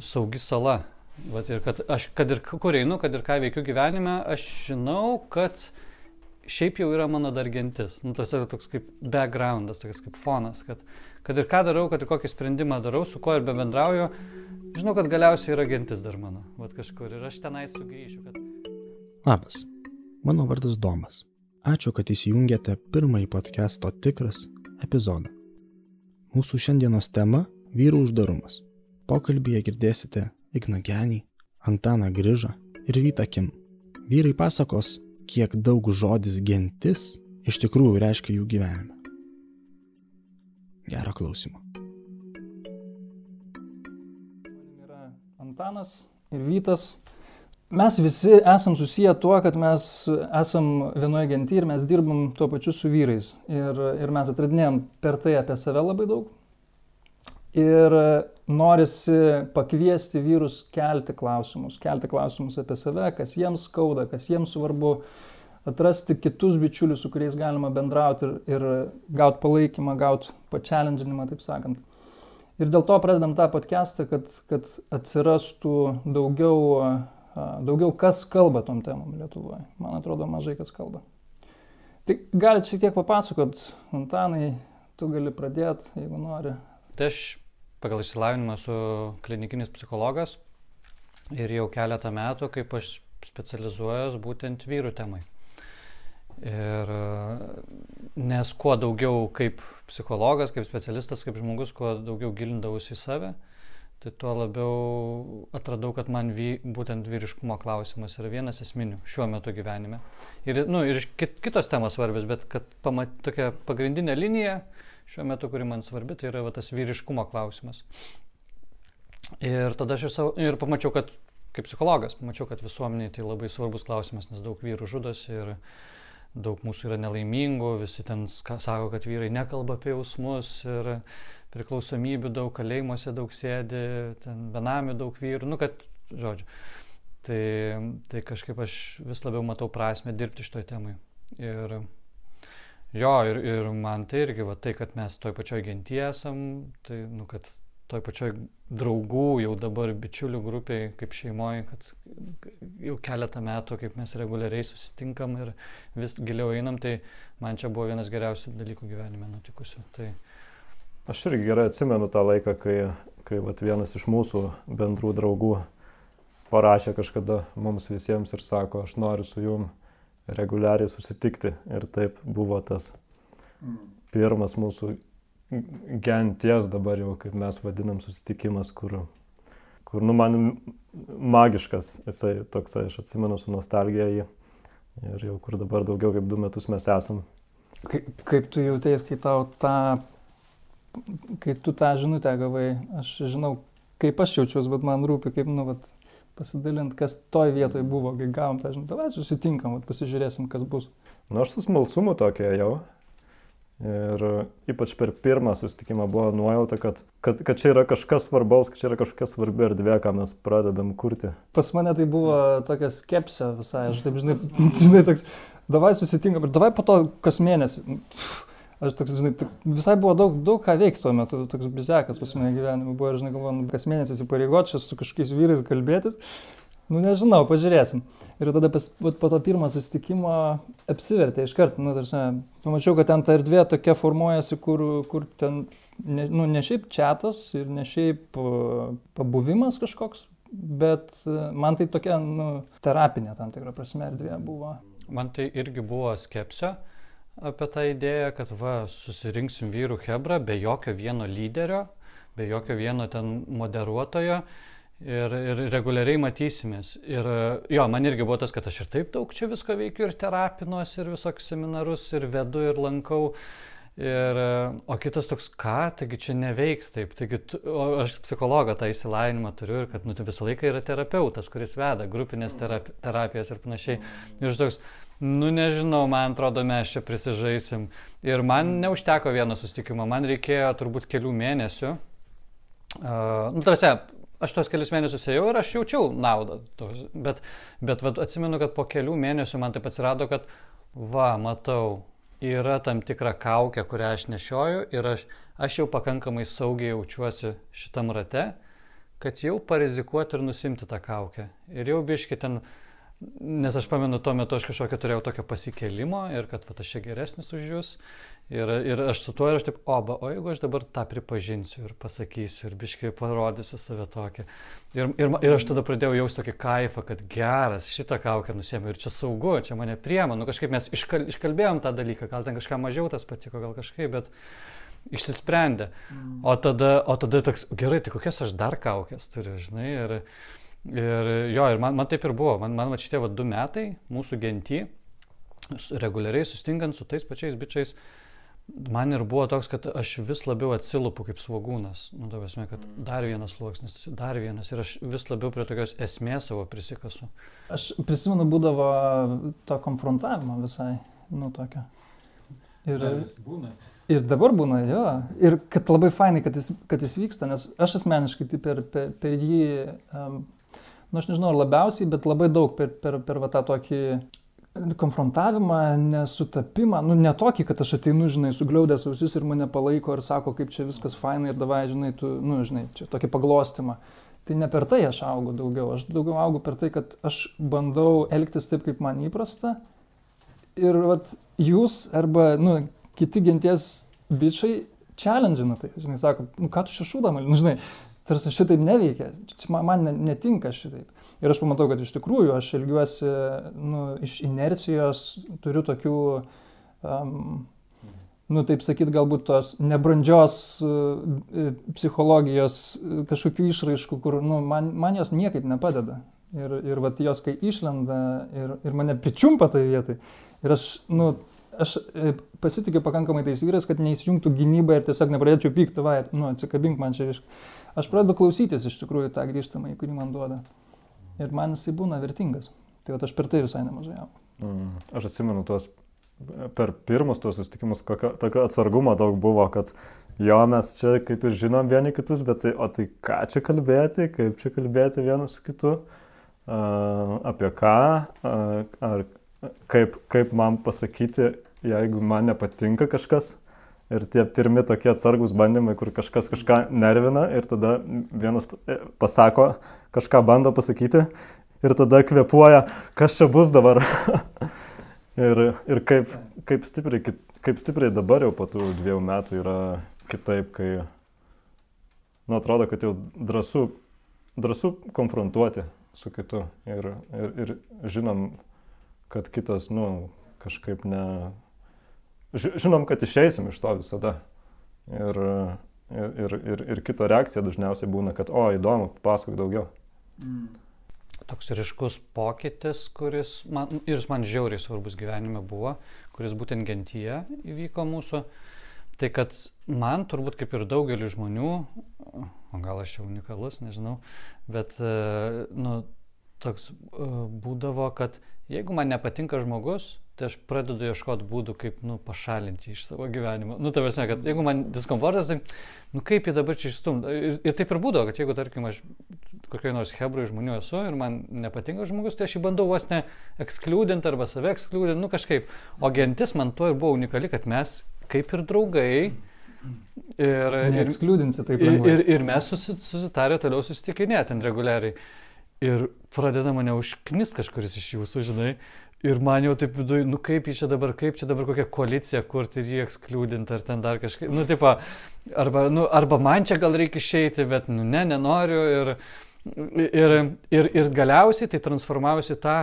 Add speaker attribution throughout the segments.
Speaker 1: saugi sala. Vat ir kad aš, kad ir kur einu, kad ir ką veikiu gyvenime, aš žinau, kad šiaip jau yra mano dar gentis. Nu, tas yra toks kaip backgroundas, toks kaip fonas, kad, kad ir ką darau, kad ir kokį sprendimą darau, su kuo ir be bendrauju, žinau, kad galiausiai yra gentis dar mano. Vat kažkur ir aš tenai sugrįšiu. Kad...
Speaker 2: Labas, mano vardas Domas. Ačiū, kad įsijungėte pirmąjį podcast'o tikras epizodą. Mūsų šiandienos tema - vyrų uždarumas. Pokalbėje girdėsite Igną Genį, Antaną Grižą ir Vytą Kim. Vyrai pasakos, kiek daug žodis gentis iš tikrųjų reiškia jų gyvenime. Gero klausimo.
Speaker 3: Antanas ir Vytas mes visi esam susiję tuo, kad mes esam vienoje gentyje ir mes dirbam tuo pačiu su vyrais. Ir, ir mes atradinėjom per tai apie save labai daug. Ir norisi pakviesti vyrus kelti klausimus, kelti klausimus apie save, kas jiems skauda, kas jiems svarbu, atrasti kitus bičiulius, su kuriais galima bendrauti ir, ir gauti palaikymą, gauti pačialendžinimą, taip sakant. Ir dėl to pradedam tą podcastą, kad, kad atsirastų daugiau daugiau kas kalba tom temom Lietuvoje. Man atrodo, mažai kas kalba. Tai galite šiek tiek papasakot, Antanai, tu gali pradėti, jeigu nori.
Speaker 1: Tai aš pagal išsilavinimą esu klinikinis psichologas ir jau keletą metų, kaip aš specializuojas būtent vyrų temai. Ir nes kuo daugiau kaip psichologas, kaip specialistas, kaip žmogus, kuo daugiau gilindavausi į save, tai tuo labiau atradau, kad man vy, būtent vyriškumo klausimas yra vienas esminių šiuo metu gyvenime. Ir, nu, ir kit, kitos temos svarbios, bet kad pamat, tokia pagrindinė linija šiuo metu, kuri man svarbi, tai yra va, tas vyriškumo klausimas. Ir tada aš ir, savo, ir pamačiau, kad kaip psichologas, pamačiau, kad visuomeniai tai labai svarbus klausimas, nes daug vyrų žudosi ir daug mūsų yra nelaimingų, visi ten sako, kad vyrai nekalba apie jausmus ir priklausomybių daug, kalėjimuose daug sėdi, ten benamių daug vyrų, nu kad, žodžiu. Tai, tai kažkaip aš vis labiau matau prasme dirbti šitoj temai. Ir jo, ir, ir man tai irgi, va, tai, kad mes toj pačioj gentyje esam, tai, nu, kad toj pačioj draugų, jau dabar bičiulių grupiai, kaip šeimoje, kad jau keletą metų, kaip mes reguliariai susitinkam ir vis giliau einam, tai man čia buvo vienas geriausių dalykų gyvenime nutikusių. Tai,
Speaker 4: Aš irgi gerai atsimenu tą laiką, kai, kai vat, vienas iš mūsų bendrų draugų parašė kažkada mums visiems ir sako, aš noriu su jum reguliariai susitikti. Ir taip buvo tas pirmas mūsų genties dabar jau, kaip mes vadinam, susitikimas, kur, kur nu, man magiškas jisai toksai, aš atsimenu su nostalgija jį. Ir jau kur dabar daugiau kaip du metus mes esam.
Speaker 3: Kaip, kaip tu jautės, kai tau tą kai tu tą žinutę gavai, aš žinau, kaip aš jaučiuosi, bet man rūpi, kaip, nu, vat, pasidalint, kas toj vietoje buvo, kai gavom tą žinutę, vai susitinkam, vat, pasižiūrėsim, kas bus.
Speaker 4: Na, nu, aš su smalsumu tokia jau. Ir ypač per pirmą susitikimą buvo nuojauta, kad, kad, kad čia yra kažkas svarbaus, kad čia yra kažkokia svarbi erdvė, ką mes pradedam kurti.
Speaker 3: Pas mane tai buvo tokia skepsė visai, aš taip žinai, žinai toks, davai susitinkam ir davai po to kas mėnesį. Aš toks, žinai, visai buvo daug, daug ką veikti tuo metu, toks bizekas pas mane gyvenime buvo ir, žinai, galvoju, nu, kas mėnesį įsipareigoti čia su kažkokiais vyrais kalbėtis. Nu, nežinau, pažiūrėsim. Ir tada pas, po to pirmo susitikimo apsivertė iš karto, nu, tarsi, pamačiau, kad ten ta erdvė tokia formuojasi, kur, kur ten, ne, nu, ne šiaip čatas ir ne šiaip pabuvimas kažkoks, bet man tai tokia, nu, terapinė tam tikra prasme erdvė buvo.
Speaker 1: Man tai irgi buvo skepsio apie tą idėją, kad va, susirinksim vyrų hebrą be jokio vieno lyderio, be jokio vieno ten moderuotojo ir, ir reguliariai matysimės. Ir jo, man irgi buvo tas, kad aš ir taip daug čia visko veikiu ir terapinuos, ir visokius seminarus, ir vedu, ir lankau. Ir, o kitas toks, ką, taigi čia neveiks taip, taigi tu, aš psichologą tą įsilavinimą turiu ir kad nu, tai visą laiką yra terapeutas, kuris veda grupinės terapi, terapijas ir panašiai. Ir aš toks, nu nežinau, man atrodo, mes čia prisižaisim. Ir man neužteko vieno susitikimo, man reikėjo turbūt kelių mėnesių. Uh, nu, tarsi, aš tos kelius mėnesius ėjau ir aš jaučiau naudą. Tos, bet bet vat, atsimenu, kad po kelių mėnesių man taip atsirado, kad va, matau, yra tam tikra kaukė, kurią aš nešioju ir aš, aš jau pakankamai saugiai jaučiuosi šitam rate, kad jau parizikuoti ir nusimti tą kaukę. Ir jau biški ten, nes aš pamenu, tuo metu aš kažkokio turėjau tokio pasikelimo ir kad va, aš čia geresnis už jūs. Ir, ir aš su tuo ir aš taip, o, ba, o jeigu aš dabar tą pripažinsiu ir pasakysiu ir biškai parodysiu save tokį. Ir, ir, ir aš tada pradėjau jausti tokį kaifą, kad geras, šitą kaukę nusėmiau ir čia saugu, čia mane priema. Nu kažkaip mes iškal, iškalbėjom tą dalyką, gal ten kažką mažiau tas patiko, gal kažkaip, bet išsisprendė. Mm. O tada, o tada toks, gerai, tai kokias aš dar kaukės turiu, žinai. Ir, ir jo, ir man, man taip ir buvo. Man, man va šitie va du metai mūsų genty, reguliariai sustinkant su tais pačiais bičiais, man ir buvo toks, kad aš vis labiau atsilupu kaip svagūnas. Nu, tavasme, kad mm. dar vienas sluoksnis, dar vienas. Ir aš vis labiau prie tokios esmės savo prisikasu.
Speaker 3: Aš prisimenu, būdavo to konfrontavimo visai, nu, tokio. Ir, ir dabar būna, jo. Ir kad labai fainai, kad jis, kad jis vyksta, nes aš asmeniškai tai per, per, per jį, um, nu aš nežinau, ar labiausiai, bet labai daug per, per, per va, tą tokį konfrontavimą, nesutapimą, nu ne tokį, kad aš ateinu, žinai, sugliaudęs ausis ir mane palaiko ir sako, kaip čia viskas fainai ir davai, žinai, tu, nu, žinai, čia tokį paglostimą. Tai ne per tai aš augu daugiau, aš daugiau augu per tai, kad aš bandau elgtis taip, kaip man įprasta ir vat, jūs arba nu, kiti genties bičiai challengina tai, žinai, sako, nu ką tu čia šūdama, nu, žinai, tarsi šitaip neveikia, man, netinka šitaip. Ir aš pamatau, kad iš tikrųjų aš elgiuosi nu, iš inercijos, turiu tokių, um, nu taip sakyt, galbūt tos nebrandžios uh, psichologijos uh, kažkokių išraiškų, kur nu, man, man jos niekaip nepadeda. Ir, ir vat jos, kai išlenda ir, ir mane pričiumpa tai vietai, Ir aš, nu, aš e, pasitikiu pakankamai tais vyrais, kad neįsijungtų gynybą ir tiesiog nepradėčiau pykti, va, nu, atsikabink man čia iš... Aš pradedu klausytis iš tikrųjų tą grįžtamą, kurį man duoda. Ir man jisai būna vertingas. Tai va, aš per tai visai nemažai jau.
Speaker 4: Mm, aš atsimenu tuos per pirmus tuos susitikimus, kokio, tokio atsargumo daug buvo, kad jo mes čia kaip ir žinom vieni kitus, bet tai, o tai ką čia kalbėti, kaip čia kalbėti vienas su kitu, uh, apie ką, uh, ar kaip, kaip man pasakyti, jeigu man nepatinka kažkas. Ir tie pirmi tokie atsargus bandymai, kur kažkas kažką nervina ir tada vienas e, pasako, kažką bando pasakyti ir tada kvepuoja, kas čia bus dabar. ir ir kaip, kaip, stipriai, kaip stipriai dabar jau po tų dviejų metų yra kitaip, kai, nu, atrodo, kad jau drąsu, drąsu konfrontuoti su kitu ir, ir, ir žinom, kad kitas, nu, kažkaip ne... Žinom, kad išeisim iš to visada. Ir, ir, ir, ir kito reakcija dažniausiai būna, kad, o, įdomu, pasakok daugiau. Mm.
Speaker 1: Toks ryškus pokytis, kuris man, ir jis man žiauriai svarbus gyvenime buvo, kuris būtent gentyje įvyko mūsų, tai kad man turbūt kaip ir daugeliu žmonių, o gal aš čia unikalus, nežinau, bet, nu, toks būdavo, kad Jeigu man nepatinka žmogus, tai aš pradedu ieškoti būdų, kaip, nu, pašalinti iš savo gyvenimo. Nu, tavęs ne, kad jeigu man diskomfortas, tai, nu, kaip jį dabar čia išstumti. Ir, ir taip ir būdavo, kad jeigu, tarkim, aš kokioj nors hebrui žmonių esu ir man nepatinka žmogus, tai aš jį bandau vos ne ekskliūdinti arba save ekskliūdinti, nu, kažkaip. O gentis man to ir buvo unikali, kad mes kaip ir draugai. Ir,
Speaker 3: ir, taip
Speaker 1: ir, ir, ir mes susitarę toliau susitikinėti ten reguliariai. Ir pradeda mane užknist kažkuris iš jūsų, žinai. Ir man jau taip viduje, nu kaip čia dabar, kaip čia dabar kokią koaliciją kurti ir jį ekskliūdinti, ar ten dar kažkaip, nu taip, arba, nu, arba man čia gal reikia išeiti, bet, nu ne, nenoriu. Ir, ir, ir, ir galiausiai tai transformavosi tą,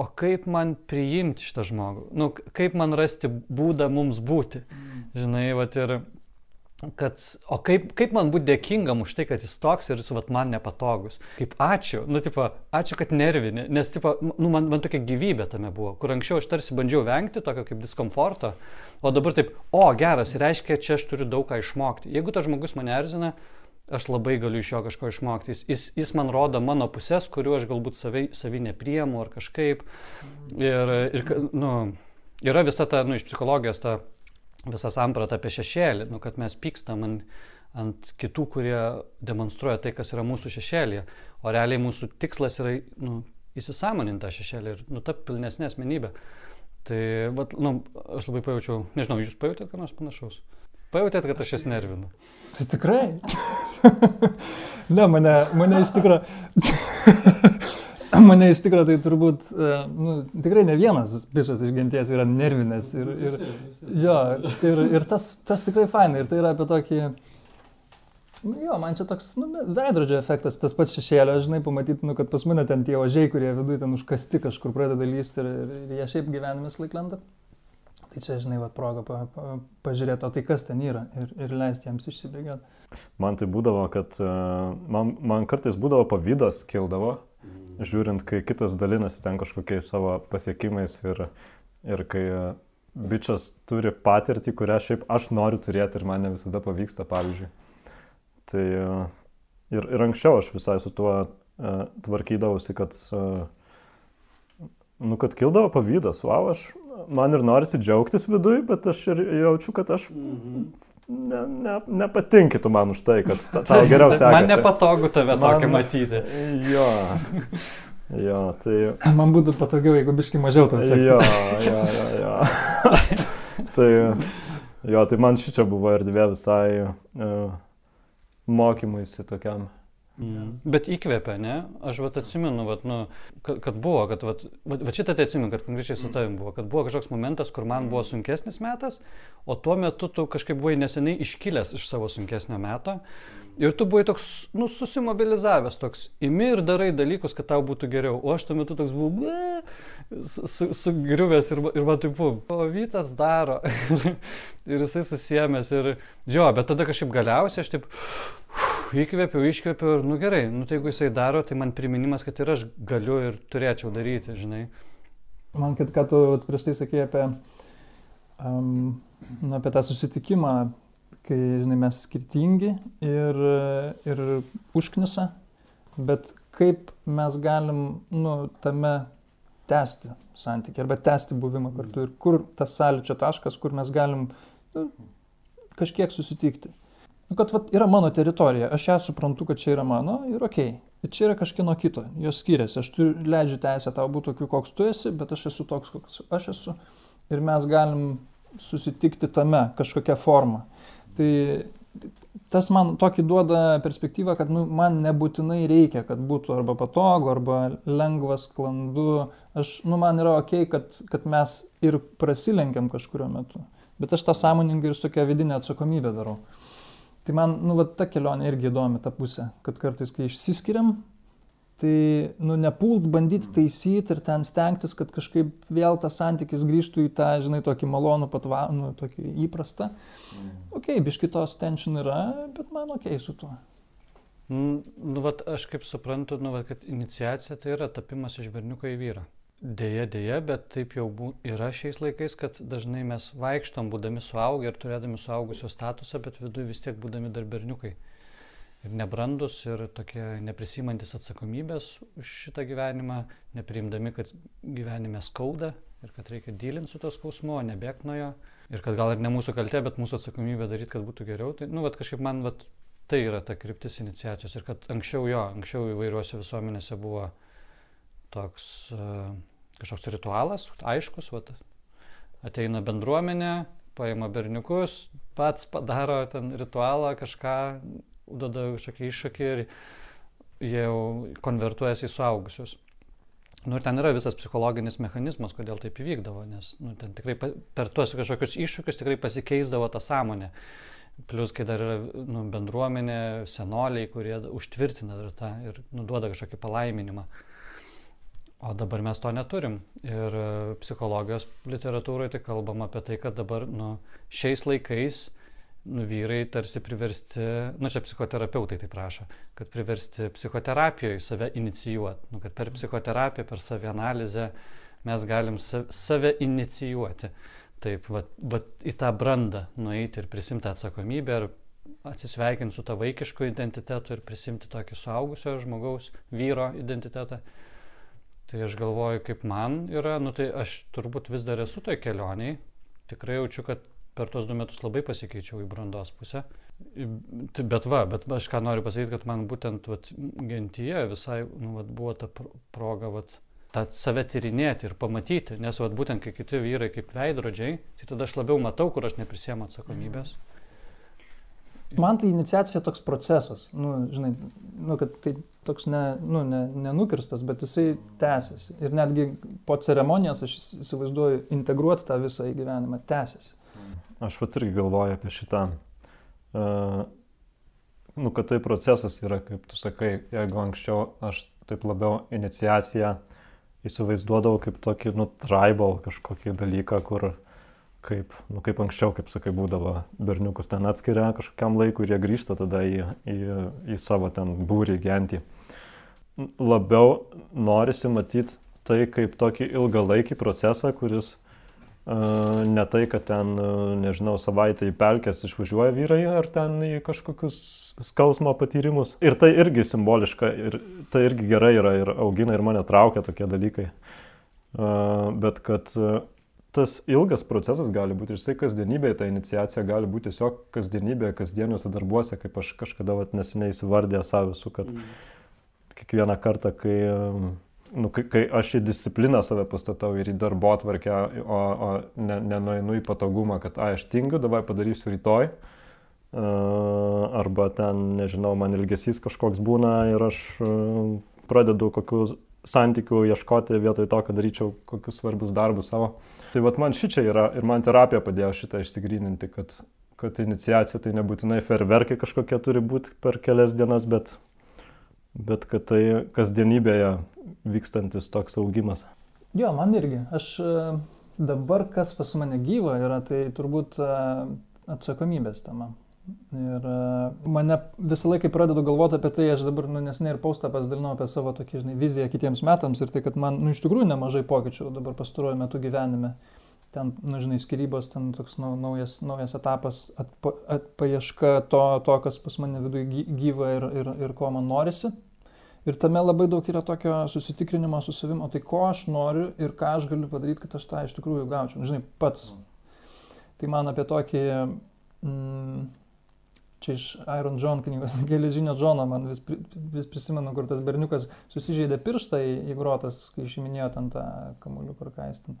Speaker 1: o kaip man priimti šitą žmogų, nu, kaip man rasti būdą mums būti. Mm. Žinai, vat ir kad, o kaip, kaip man būti dėkingam už tai, kad jis toks ir jis vat, man nepatogus. Kaip ačiū, nu, tipo, ačiū, kad nervinė, nes, tipo, nu, man, man tokia gyvybė tame buvo, kur anksčiau aš tarsi bandžiau vengti tokio kaip diskomforto, o dabar taip, o geras, reiškia, čia aš turiu daug ką išmokti. Jeigu tas žmogus mane erzina, aš labai galiu iš jo kažko išmokti. Jis, jis, jis man rodo mano pusės, kuriuo aš galbūt savai, savai nepriemu ar kažkaip. Ir, ir nu, yra visa ta, nu, iš psichologijos ta visą sampratą apie šešėlį, nu, kad mes pykstam ant, ant kitų, kurie demonstruoja tai, kas yra mūsų šešėlėje, o realiai mūsų tikslas yra nu, įsisamoninti tą šešėlį ir nutapti pilnesnė asmenybė. Tai, vat, nu, aš labai pajaučiau, nežinau, jūs pajutėte ką nors panašaus? pajutėt, kad aš jas nervinu?
Speaker 3: Tai tikrai. ne, mane, mane iš tikrųjų. mane iš tikrųjų tai turbūt, e, nu, tikrai ne vienas bišas iš genties yra nervinės. Ir, ir, jo, ir, ir tas, tas tikrai fainai. Ir tai yra apie tokį... Nu, jo, man čia toks nu, veidrodžio efektas, tas pats šešėlio, žinai, pamatyti, nu, kad pas mane ten tie ožiai, kurie viduje ten užkasti kažkur pradeda lysti ir, ir, ir jie šiaip gyvenimis laiklanda. Tai čia, žinai, va, proga pa, pa, pažiūrėti, o tai kas ten yra ir, ir leisti jiems išsibėgėti.
Speaker 4: Man tai būdavo, kad e, man, man kartais būdavo pavydas kildavo, žiūrint, kai kitas dalinasi ten kažkokiais savo pasiekimais ir, ir kai bičias turi patirtį, kurią šiaip aš noriu turėti ir man ne visada pavyksta, pavyzdžiui. Tai ir, ir anksčiau aš visai su tuo uh, tvarkydavausi, kad, uh, nu, kad kildavo pavydas, wow, aš, man ir norisi džiaugtis viduje, bet aš ir jaučiu, kad aš mhm ne, ne, nepatinkytų man už tai, kad ta, tau geriau sekasi.
Speaker 1: Man nepatogu tave man, tokia matyti.
Speaker 4: Jo. Jo, tai...
Speaker 3: Man būtų patogiau, jeigu biškai mažiau tau sekasi.
Speaker 4: Jo, jo, jo. jo. tai, jo, tai man ši čia buvo erdvė visai uh, mokymuisi tokiam.
Speaker 1: Mm. Bet įkvėpia, ne? Aš vat atsimenu, vat, nu, kad, kad buvo, kad vat, vat, vat šitą tai atsimenu, kad konkrečiai su tavim buvo, kad buvo kažkoks momentas, kur man buvo sunkesnis metas, o tuo metu tu kažkaip buvai neseniai iškilęs iš savo sunkesnio meto ir tu buvai toks, nu, susimobilizavęs, toks, imi ir darai dalykus, kad tau būtų geriau, o aš tuo metu toks buvau, sugriuvęs su, su ir, ir man taip buvo, o Vytas daro. Ir jisai susijęmęs ir jo, bet tada kažkaip galiausiai aš taip įkvėpiau, iškvėpiau ir, nu gerai, nu tai jeigu jisai daro, tai man priminimas, kad ir aš galiu ir turėčiau daryti, žinai.
Speaker 3: Man, kad ką tu prieš tai sakėjai apie, um, nu, apie tą susitikimą, kai, žinai, mes skirtingi ir, ir užknisa, bet kaip mes galim, nu, tame tęsti santykį arba tęsti buvimą kartu ir kur tas sąlyčio taškas, kur mes galim nu, kažkiek susitikti. Nu, kad vat, yra mano teritorija, aš ją suprantu, kad čia yra mano ir ok. Ir čia yra kažkieno kito, jos skiriasi. Aš turiu, leidžiu teisę tau būti tokiu, koks tu esi, bet aš esu toks, koks aš esu. Ir mes galim susitikti tame kažkokią formą. Tai tas man tokį duoda perspektyvą, kad nu, man nebūtinai reikia, kad būtų arba patogu, arba lengvas, sklandu. Aš, nu, man yra ok, kad, kad mes ir prasilenkiam kažkurio metu. Bet aš tą sąmoningai ir su tokia vidinė atsakomybė darau. Tai man, nu, va, ta kelionė irgi įdomi, ta pusė, kad kartais, kai išsiskiriam, tai, nu, nepult bandyti taisyti ir ten stengtis, kad kažkaip vėl tas santykis grįžtų į tą, žinai, tokį malonų, patva, nu, tokį įprastą. Mm. Ok, biškitos tension yra, bet man ok su tuo.
Speaker 1: Mm, nu, vat, aš kaip suprantu, nu, vat, kad iniciacija tai yra tapimas iš berniuko į vyrą. Deja, deja, bet taip jau yra šiais laikais, kad dažnai mes vaikštom būdami suaugę ir turėdami suaugusio statusą, bet viduje vis tiek būdami dar berniukai. Ir nebrandus, ir tokie neprisimantis atsakomybės už šitą gyvenimą, nepriimdami, kad gyvenime skauda ir kad reikia dylinti su to skausmu, o nebėgti nuo jo. Ir kad gal ir ne mūsų kaltė, bet mūsų atsakomybė daryti, kad būtų geriau. Tai, nu, vat, kažkaip man, vat, tai yra ta kryptis iniciacijos. Ir kad anksčiau jo, anksčiau įvairiuose visuomenėse buvo toks uh, kažkoks ritualas, aiškus, vat, ateina bendruomenė, paima berniukus, pats padaro ten ritualą, kažką, duoda kažkokį iššūkį ir jie jau konvertuojasi į suaugusius. Nu, ir ten yra visas psichologinis mechanizmas, kodėl taip įvykdavo, nes nu, ten tikrai per tuos kažkokius iššūkius tikrai pasikeisdavo ta sąmonė. Plus, kai dar yra nu, bendruomenė, senoliai, kurie užtvirtina dar tą ir nuduoda kažkokį palaiminimą. Uh, O dabar mes to neturim. Ir e, psichologijos literatūroje tai kalbam apie tai, kad dabar nu, šiais laikais nu, vyrai tarsi priversti, nu čia psichoterapeutai tai prašo, kad priversti psichoterapijoje save inicijuoti, nu, kad per psichoterapiją, per savianalizę mes galim save inicijuoti. Taip, va, va, į tą brandą nueiti ir prisimti atsakomybę ir atsisveikinti su tą vaikišku identitetu ir prisimti tokį suaugusio žmogaus, vyro identitetą Tai aš galvoju, kaip man yra, nu tai aš turbūt vis dar esu toj kelioniai. Tikrai jaučiu, kad per tuos du metus labai pasikeičiau į brandos pusę. Bet va, bet aš ką noriu pasakyti, kad man būtent vat, gentyje visai nu, vat, buvo ta proga vat, tą save tyrinėti ir pamatyti. Nes vat, būtent kai kiti vyrai kaip veidrodžiai, tai tada aš labiau matau, kur aš neprisėmu atsakomybės.
Speaker 3: Man tai iniciacija toks procesas, nu, žinai, nu, kad tai toks ne, nu, ne, nenukirstas, bet jisai tęsiasi. Ir netgi po ceremonijos aš įsivaizduoju integruoti tą visą į gyvenimą, tęsiasi.
Speaker 4: Aš pat irgi galvoju apie šitą. Uh, nu, kad tai procesas yra, kaip tu sakai, jeigu anksčiau aš taip labiau iniciaciją įsivaizduodavau kaip tokį, nu, tribal kažkokį dalyką, kur kaip, nu, kaip anksčiau, kaip sakai, būdavo, berniukus ten atskiria kažkokiam laikui ir jie grįžta tada į, į, į savo ten būrį gentį. Labiau norisi matyti tai kaip tokį ilgalaikį procesą, kuris ne tai, kad ten, nežinau, savaitę į pelkės išvažiuoja vyrai ar ten į kažkokius skausmo patyrimus. Ir tai irgi simboliška, ir tai irgi gerai yra ir augina ir mane traukia tokie dalykai. Bet kad tas ilgas procesas gali būti ir jisai kasdienybėje, ta iniciacija gali būti tiesiog kasdienybėje, kasdieniuose darbuose, kaip aš kažkada vat, neseniai įsivardė savisu, kad mm. kiekvieną kartą, kai nu, kai, kai aš į discipliną save pastatau ir į darbo atvarkę, o, o ne, nenueinu į patogumą, kad, a, aš tingiu, davai padarysiu rytoj. Uh, arba ten, nežinau, man ilgesys kažkoks būna ir aš uh, pradedu kokius santykių ieškoti vietoj to, kad daryčiau kokius svarbius darbus savo. Tai vad man šičia yra ir man terapija padėjo šitą išsigryninti, kad, kad iniciacija tai nebūtinai ferverkai kažkokie turi būti per kelias dienas, bet bet kad tai kasdienybėje vykstantis toks augimas.
Speaker 3: Jo, man irgi. Aš e, dabar, kas pas mane gyva yra, tai turbūt e, atsakomybės tema. Ir e, mane visą laiką pradedu galvoti apie tai, aš dabar, nu, nesnei ir paustą pasidalinau apie savo tokį, žinai, viziją kitiems metams ir tai, kad man, nu, iš tikrųjų nemažai pokyčių dabar pastaruoju metu gyvenime. Ten, nu, žinai, skirybos, ten toks nu, naujas, naujas etapas, atpa, atpaieška to, to, kas pas mane viduje gyva ir, ir, ir ko man norisi. Ir tame labai daug yra tokio susitikrinimo su savim, o tai ko aš noriu ir ką aš galiu padaryti, kad aš tą iš tikrųjų gaučiau. Nu, žinai, pats. Tai man apie tokį, mm, čia iš Iron John knygos, geležinio Džono, man vis, vis prisimenu, kur tas berniukas susižeidė pirštą į, į grotas, kai išiminėjo ten tą ką jis ten.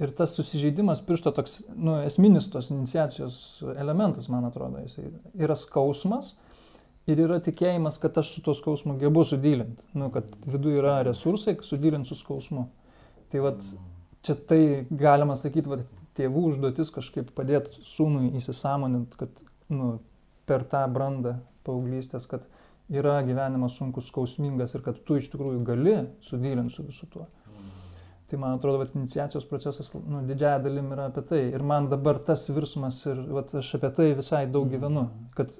Speaker 3: Ir tas susižeidimas piršto toks, nu, esminis tos iniciacijos elementas, man atrodo, jis yra skausmas, ir yra tikėjimas, kad aš su to skausmu gebu sudylinti. Nu, kad viduje yra resursai, sudylinti su skausmu. Tai vat, čia tai galima sakyti, vat, tėvų užduotis kažkaip padėti sūnui įsisamonint, kad nu, per tą brandą paauglystės, kad yra gyvenimas sunkus, skausmingas ir kad tu iš tikrųjų gali sudylinti su visu tuo. Tai man atrodo, kad iniciacijos procesas nu, didžiaja dalim yra apie tai. Ir man dabar tas virsmas ir vat, aš apie tai visai daug gyvenu. Kad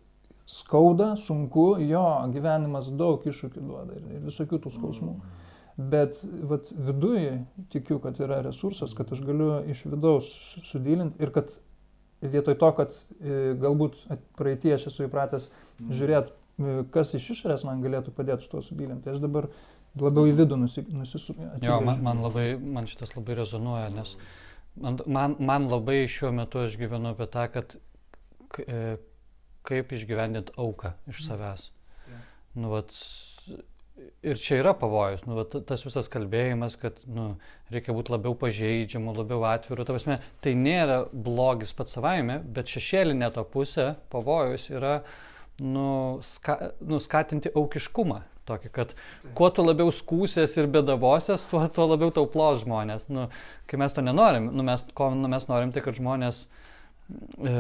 Speaker 3: skauda, sunku, jo, gyvenimas daug iššūkių duoda ir, ir visokių tų skausmų. Bet vat, viduje tikiu, kad yra resursas, kad aš galiu iš vidaus sudylinti ir kad vietoj to, kad e, galbūt praeitie aš esu įpratęs žiūrėti, e, kas iš išorės man galėtų padėti su tuo sudylinti, aš dabar labiau į vidų nusisukau.
Speaker 1: Jo, man, man, labai, man šitas labai rezonuoja, nes man, man, man labai šiuo metu aš gyvenu apie tą, kad e, kaip išgyvendinti auką iš mhm. savęs. Nu, vat, ir čia yra pavojus, nu, tas visas kalbėjimas, kad nu, reikia būti labiau pažeidžiamu, labiau atviru. Prasme, tai nėra blogis pats savaime, bet šešėlinė to pusė, pavojus yra nu, ska, nuskatinti aukiškumą. Tokį, kad kuo tu labiau skūsės ir bedavosies, tuo, tuo labiau tau plos žmonės. Nu, kai mes to nenorim, nu, mes, ko nu, mes norim, tai kad žmonės E,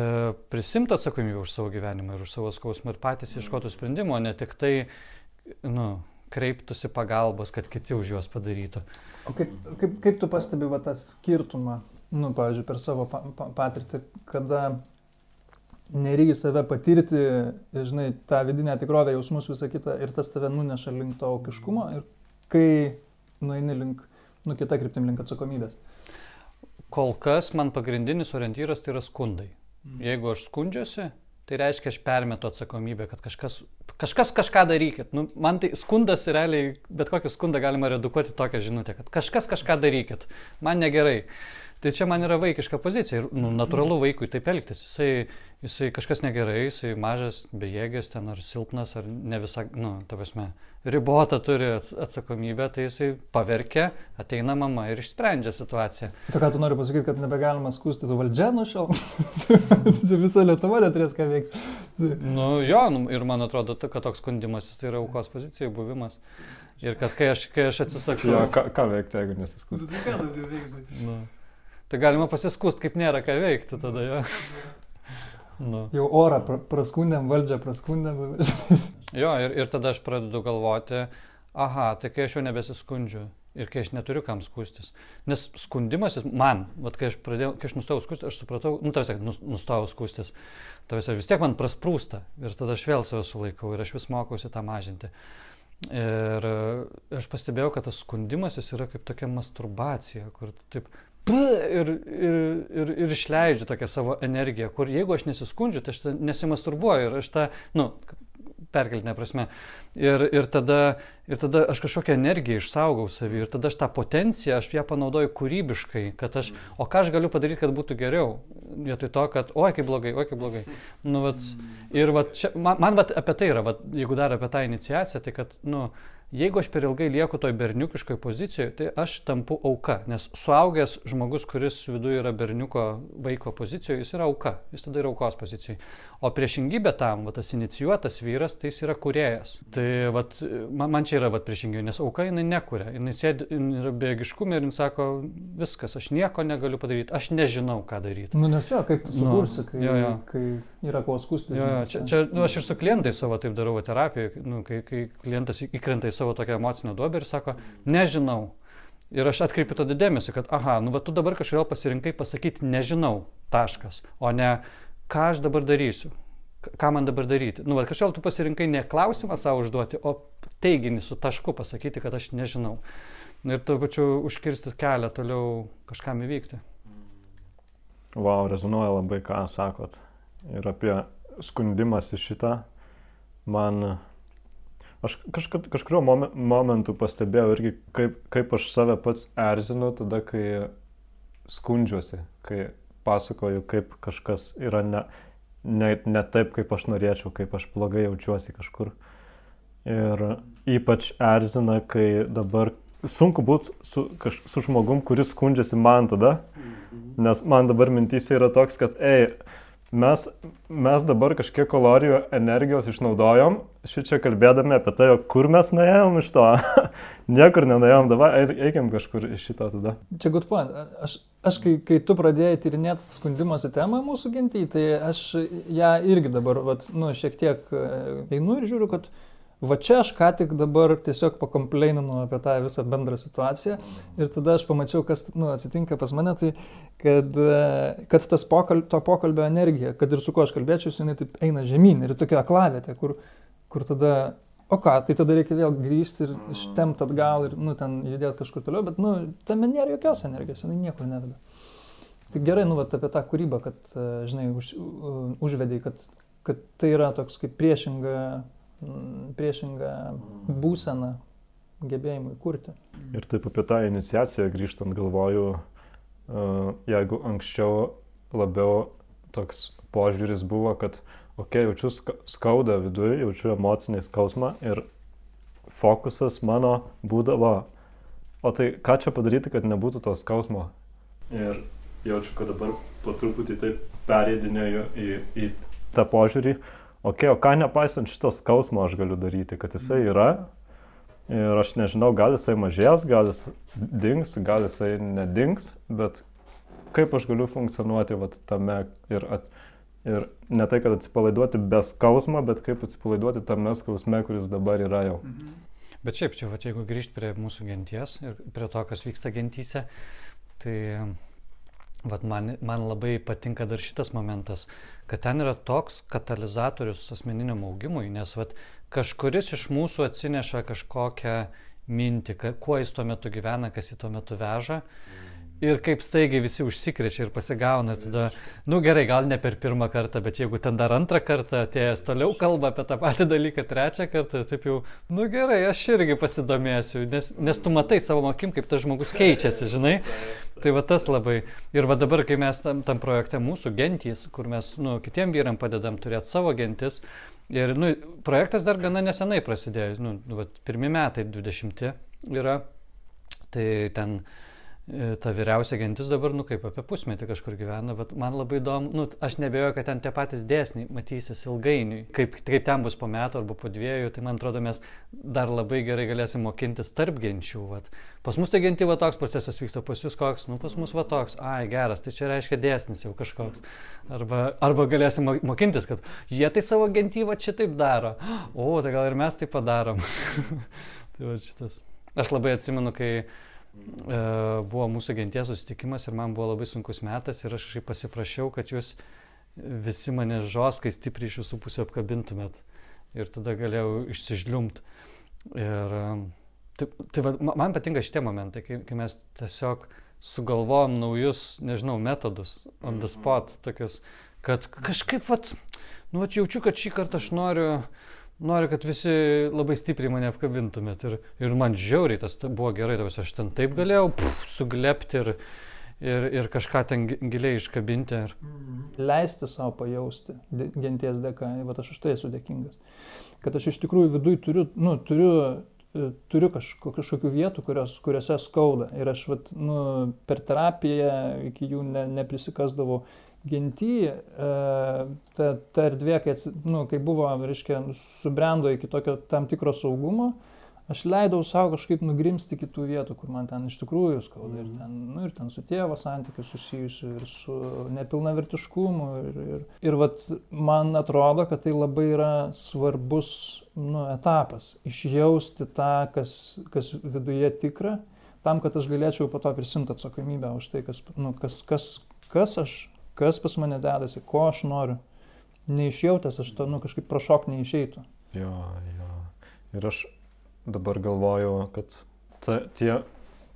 Speaker 1: prisimtų atsakomybę už savo gyvenimą ir už savo skausmą ir patys ieškotų sprendimo, ne tik tai nu, kreiptųsi pagalbos, kad kiti už juos padarytų.
Speaker 3: O kaip, kaip, kaip tu pastebi va, tą skirtumą, nu, pavyzdžiui, per savo pa, pa, patirtį, kada nereikia save patirti, žinai, tą vidinę tikrovę, jausmus, visą kitą ir tas tave nuneša link to aukiškumo ir kai nueini link, nu, kita kryptim link atsakomybės
Speaker 1: kol kas man pagrindinis orientyras tai yra skundai. Mm. Jeigu aš skundžiuosi, tai reiškia, aš permetu atsakomybę, kad kažkas, kažkas kažką darykit. Nu, man tai skundas realiai, bet kokį skundą galima redukuoti tokią žinutę, kad kažkas kažką darykit, man negerai. Tai čia man yra vaikiška pozicija ir nu, natūralu vaikui taip elgtis. Jisai, jisai kažkas negerai, jisai mažas, bejėgis ten ar silpnas, ar ne visą, nu, ta prasme, ribotą turi atsakomybę, tai jisai paverkia, ateina mama ir išsprendžia situaciją.
Speaker 3: Tai ką tu nori pasakyti, kad nebegalima skūstis valdžia nuo šiol? Čia visa Lietuva neturės ką veikti.
Speaker 1: nu jo, nu, ir man atrodo, kad toks skundimasis tai yra aukos pozicijoje buvimas. Ir kad kai aš, kai aš atsisakau...
Speaker 4: Jo, ką, ką veikti, jeigu nesiskūsti?
Speaker 3: Tai ką daugiau veikti?
Speaker 1: Nu. Tai galima pasiskūsti, kaip nėra ką veikti tada jo.
Speaker 3: Nu. Jau orą pra, praskundėm, valdžią praskundėm.
Speaker 1: jo, ir, ir tada aš pradedu galvoti, aha, tai kai aš jau nebesiskundžiu ir kai aš neturiu kam skūstis. Nes skundimasis man, vat, kai aš, pradėjau, kai aš nustojau skūstis, aš supratau, nu, tarsi, nustojau skūstis, tarsi vis tiek man prasprūsta ir tada aš vėl save sulaikau ir aš vis mokausi tą mažinti. Ir aš pastebėjau, kad tas skundimasis yra kaip tokia masturbacija, kur taip ir, ir, ir, ir išleidžiu tokią savo energiją, kur jeigu aš nesiskundžiu, tai aš nesimasturbuoju ir aš tą, nu, perkeltinė prasme. Ir, ir, tada, ir tada aš kažkokią energiją išsaugau savį ir tada aš tą potenciją, aš ją panaudoju kūrybiškai, kad aš, o ką aš galiu padaryti, kad būtų geriau, vietoj to, kad, oi kaip blogai, oi kaip blogai. Nu, vat, ir vat, čia, man, man vat, apie tai yra, vat, jeigu dar apie tą iniciaciją, tai kad, nu, Jeigu aš per ilgai lieku toj berniukiškoj pozicijoje, tai aš tampu auka, nes suaugęs žmogus, kuris viduje yra berniuko vaiko pozicijoje, jis yra auka, jis tada yra aukos pozicijoje. O priešingybė tam, va, tas inicijuotas vyras, tai jis yra kuriejas. Tai va, man, man čia yra va, priešingybė, nes auka jinai nekuria, jinai sėdi, jinai yra bėgiškumė ir jinai sako, viskas, aš nieko negaliu padaryti, aš nežinau, ką daryti.
Speaker 3: Nu, nes jo, kaip tu nu, sukursi, kai, jo, jo. kai yra ko skustis.
Speaker 1: Jo, jo, čia, čia nu, aš ir su klientais savo taip darau terapijoje, nu, kai, kai klientas įkrenta į savo tokią emocinę duobę ir sako, nežinau. Ir aš atkreipiu tada dėmesį, kad, aha, nu, va, tu dabar kažkodėl pasirinkai pasakyti nežinau, taškas, o ne ką aš dabar darysiu, ką man dabar daryti. Nu, va, kažkodėl tu pasirinkai ne klausimą savo užduoti, o teiginį su tašku pasakyti, kad aš nežinau. Ir tuo pačiu užkirsti kelią toliau kažkam įvykti.
Speaker 4: Wow, rezonuoja labai, ką sakot. Ir apie skundimąsi šitą man Aš kažkad, kažkurio momentu pastebėjau irgi, kaip, kaip aš save pats erzinu tada, kai skundžiuosi, kai pasakoju, kaip kažkas yra ne, ne, ne taip, kaip aš norėčiau, kaip aš blogai jaučiuosi kažkur. Ir ypač erzina, kai dabar sunku būti su, kaž, su žmogum, kuris skundžiasi man tada, nes man dabar mintys yra toks, kad, ei, mes, mes dabar kažkiek kalorijų energijos išnaudojom, šičia kalbėdami apie tai, kur mes nuėjom iš to. Niekur nenuėjom, dabar eikim kažkur iš šito tada.
Speaker 3: Čia good point. Aš, aš kai, kai tu pradėjai tyrinėti skundimosi temą mūsų gentį, tai aš ją irgi dabar, vat, nu, šiek tiek e, einu ir žiūriu, kad va čia aš ką tik dabar tiesiog pakompleininu apie tą visą bendrą situaciją ir tada aš pamačiau, kas nu, atsitinka pas mane, tai kad, kad tas pokalb, to pokalbio energija, kad ir su kuo aš kalbėčiau, jinai taip eina žemyn ir tokia aklavietė, kur, kur tada, o ką, tai tada reikia vėl grįžti ir ištemti atgal ir, nu, ten judėti kažkur toliau, bet, nu, tame nėra jokios energijos, jinai niekur neveda. Tai gerai, nu, vat, apie tą kūrybą, kad, žinai, už, užvedai, kad, kad tai yra toks kaip priešinga Mm, priešingą būseną gebėjimui kurti.
Speaker 4: Ir taip apie tą iniciaciją grįžtant galvoju, e, jeigu anksčiau labiau toks požiūris buvo, kad, okei, okay, jaučiu skaudą viduje, jaučiu emocinį skausmą ir fokusas mano būdavo, o tai ką čia padaryti, kad nebūtų to skausmo. Ir jaučiu, kad dabar po truputį taip perėdinėjau į, į tą požiūrį, ok, o ką nepaisant šito skausmo aš galiu daryti, kad jisai yra ir aš nežinau, gal jisai mažės, gal jis dings, gal jisai nedings, bet kaip aš galiu funkcionuoti vat, tame ir, at, ir ne tai, kad atsipalaiduoti be skausmo, bet kaip atsipalaiduoti tame skausme, kuris dabar yra jau. Mhm.
Speaker 1: Bet šiaip, čia, vat, jeigu grįžti prie mūsų genties ir prie to, kas vyksta gentyse, tai vat, man, man labai patinka dar šitas momentas, kad ten yra toks katalizatorius asmeniniam augimui, nes vat, kažkuris iš mūsų atsineša kažkokią mintį, kuo jis tuo metu gyvena, kas jį tuo metu veža. Ir kaip staigiai visi užsikrečia ir pasigauna, tada, nu gerai, gal ne per pirmą kartą, bet jeigu ten dar antrą kartą atėjęs toliau kalba apie tą patį dalyką trečią kartą, taip jau, nu gerai, aš irgi pasidomėsiu, nes, nes tu matai savo akim, kaip tas žmogus keičiasi, žinai. Tai va tas labai. Ir va dabar, kai mes tam, tam projekte mūsų gentys, kur mes nu, kitiem vyram padedam turėti savo gentis, Ir nu, projektas dar gana nesenai prasidėjo, nu, nu vat, pirmi metai 20 yra, tai ten E, ta vyriausia gentis dabar, nu kaip apie pusmetį kažkur gyvena, bet man labai įdomu, nu, aš nebejoju, kad ten tie patys dėsniai matysis ilgainiui, kaip, kaip ten bus po metų arba po dviejų, tai man atrodo mes dar labai gerai galėsim mokintis tarp genčių. Vat. Pas mus tai genti va toks procesas vyksta, pas jūs koks, nu pas mus va toks, ai geras, tai čia reiškia dėsnis jau kažkoks. Arba, arba galėsim mokintis, kad jie tai savo gentyvą čia taip daro, o tai gal ir mes taip padarom. tai va šitas. Aš labai atsimenu, kai E, buvo mūsų genties susitikimas ir man buvo labai sunkus metas ir aš kažkaip pasiprašiau, kad jūs visi mane žoskai stipriai iš visų pusių apkabintumėt ir tada galėjau išsižliumt. Ir e, tai, tai va, man patinka šitie momentai, kai, kai mes tiesiog sugalvojom naujus, nežinau, metodus on the spot, tokius, kad kažkaip, vat, nu, vat jaučiu, kad šį kartą aš noriu noriu, kad visi labai stipriai mane apkabintumėt. Ir, ir man žiauriai tas buvo gerai, tas aš ten taip galėjau puf, suglepti ir, ir, ir kažką ten giliai iškabinti. Ir...
Speaker 3: Mhm. Leisti savo pajausti genties dėka, va aš už tai esu dėkingas. Kad aš iš tikrųjų viduj turiu, nu, turiu, e, turiu kažko, kažkokių vietų, kurios, kuriuose skauda. Ir aš vat, nu, per terapiją iki jų ne, neprisikasdavau genty e, ta, ta erdvė, kai, nu, kai buvo, reiškia, subrendo iki tokio tam tikro saugumo, aš leidau savo kažkaip nugrimsti kitų vietų, kur man ten iš tikrųjų skauda. Ir ten, nu, ir ten su tėvo santykiu susijusiu, ir su nepilnavertiškumu. Ir, ir, ir vat, man atrodo, kad tai labai yra svarbus nu, etapas. Išjausti tą, kas, kas viduje tikra, tam, kad aš galėčiau po to prisimti atsakomybę už tai, kas, nu, kas, kas, kas aš kas pas mane dedasi, ko aš noriu. Neišjautęs aš to, nu, kažkaip prašok neišeitų.
Speaker 4: Jo, jo. Ir aš dabar galvoju, kad ta, tie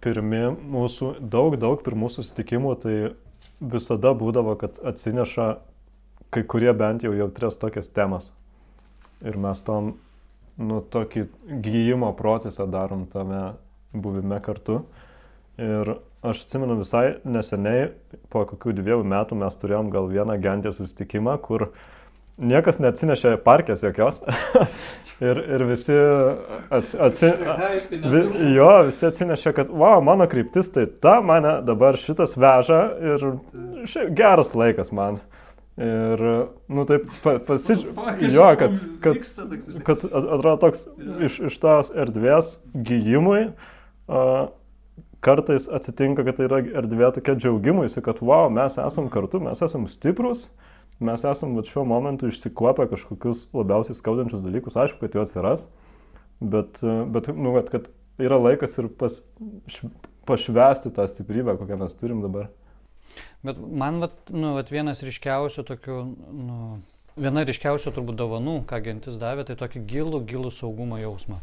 Speaker 4: pirmi mūsų, daug, daug pirmų susitikimų, tai visada būdavo, kad atsineša kai kurie bent jau jautrės tokias temas. Ir mes tom, nu, tokį gyjimo procesą darom tame buvime kartu. Ir Aš atsimenu visai neseniai, po kokių dviejų metų mes turėjom gal vieną gentės susitikimą, kur niekas neatsinešė parkės jokios. ir, ir visi, atsi, atsi, vi, jo, visi atsinešė, kad, wow, mano kryptis tai ta, mane dabar šitas veža ir šiaip geras laikas man. Ir, nu taip, pa, pasidžiaugiu, jo, kad, kad, kad atrodo toks iš, iš tos erdvės gyjimui. Uh, kartais atsitinka, kad tai yra erdvė tokia džiaugimuisi, kad wow, mes esam kartu, mes esam stiprus, mes esam vat, šiuo momentu išsikuopę kažkokius labiausiai skaudančius dalykus, aišku, kad juos atsiras, bet, bet nu, vat, kad yra laikas ir pas, š, pašvesti tą stiprybę, kokią mes turim dabar.
Speaker 1: Bet man vat, nu, vat vienas ryškiausių tokių, nu, viena ryškiausių turbūt dovanų, ką gentis davė, tai tokį gilų, gilų saugumo jausmą.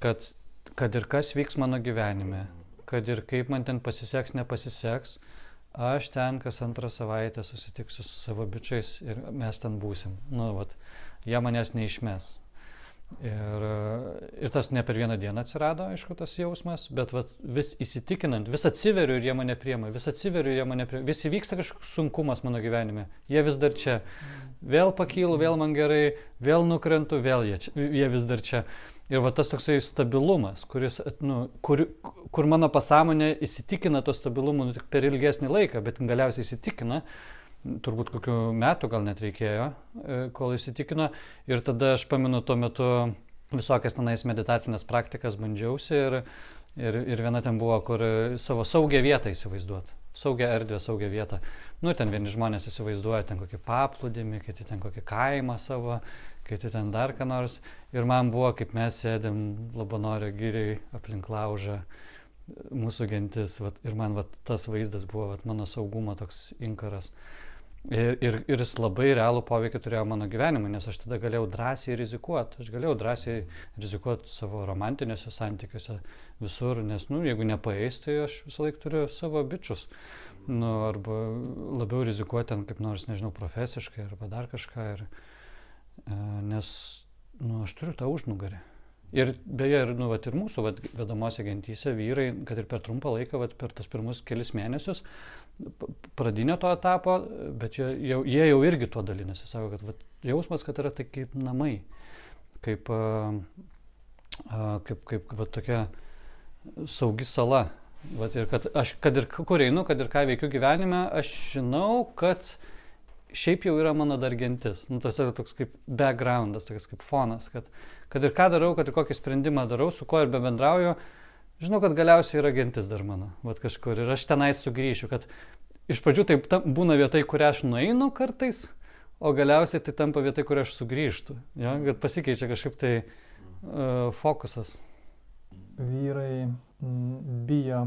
Speaker 1: Kad, kad ir kas vyks mano gyvenime, kad ir kaip man ten pasiseks, nepasiseks, aš ten kas antrą savaitę susitiksiu su savo bičiais ir mes ten būsim. Nu, vat, jie manęs neišmes. Ir, ir tas ne per vieną dieną atsirado, aišku, tas jausmas, bet vat, vis įsitikinant, vis atsiveriu ir jie mane priema, vis atsiveriu ir jie mane priema, vis įvyksta kažkoks sunkumas mano gyvenime, jie vis dar čia, vėl pakylu, vėl man gerai, vėl nukrentu, vėl jie, čia, jie vis dar čia. Ir va tas toksai stabilumas, kuris, nu, kur, kur mano pasąmonė įsitikina to stabilumu nu, tik per ilgesnį laiką, bet galiausiai įsitikina, turbūt kokiu metu gal net reikėjo, e, kol įsitikino. Ir tada aš pamenu tuo metu visokias tenais meditacinės praktikas bandžiausi ir, ir, ir viena ten buvo, kur savo saugią vietą įsivaizduoti. Saugią erdvę, saugią vietą. Nu, ten vieni žmonės įsivaizduoja ten kokį paplūdimį, kiti ten kokį kaimą savo, kiti ten dar ką nors. Ir man buvo, kaip mes sėdėm Labanorio gyriai aplink laužą, mūsų gentis. Vat, ir man vat, tas vaizdas buvo vat, mano saugumo toks inkaras. Ir, ir, ir jis labai realų poveikį turėjo mano gyvenimui, nes aš tada galėjau drąsiai rizikuoti. Aš galėjau drąsiai rizikuoti savo romantiniuose santykiuose visur, nes, nu, jeigu nepaeis, tai aš visą laiką turiu savo bičius. Nu, arba labiau rizikuoti ten kaip nors, nežinau, profesiškai arba dar kažką. Ir, E, nes nu, aš turiu tą užnugarį. Ir beje, ir, nu, vat, ir mūsų vat, vedamose gentyse vyrai, kad ir per trumpą laiką, vat, per tas pirmus kelis mėnesius, pradinio to etapo, bet jie jau, jie jau irgi tuo dalinasi. Sako, kad vat, jausmas, kad yra tai kaip namai, kaip, kaip, kaip vat, tokia saugi sala. Vat, ir kad aš, kad ir kur einu, kad ir ką veikiu gyvenime, aš žinau, kad šiaip jau yra mano dar gentis. Nu, tas yra toks kaip backgroundas, toks kaip fonas, kad, kad ir ką darau, kad ir kokį sprendimą darau, su kuo ir be bendrauju, žinau, kad galiausiai yra gentis dar mano, vat kažkur. Ir aš tenai sugrįšiu, kad iš pradžių taip tam, būna vietai, kur aš nueinu kartais, o galiausiai tai tampa vietai, kur aš sugrįžtu. Ja? Kad pasikeičia kažkaip tai uh, fokusas.
Speaker 3: Vyrai bijo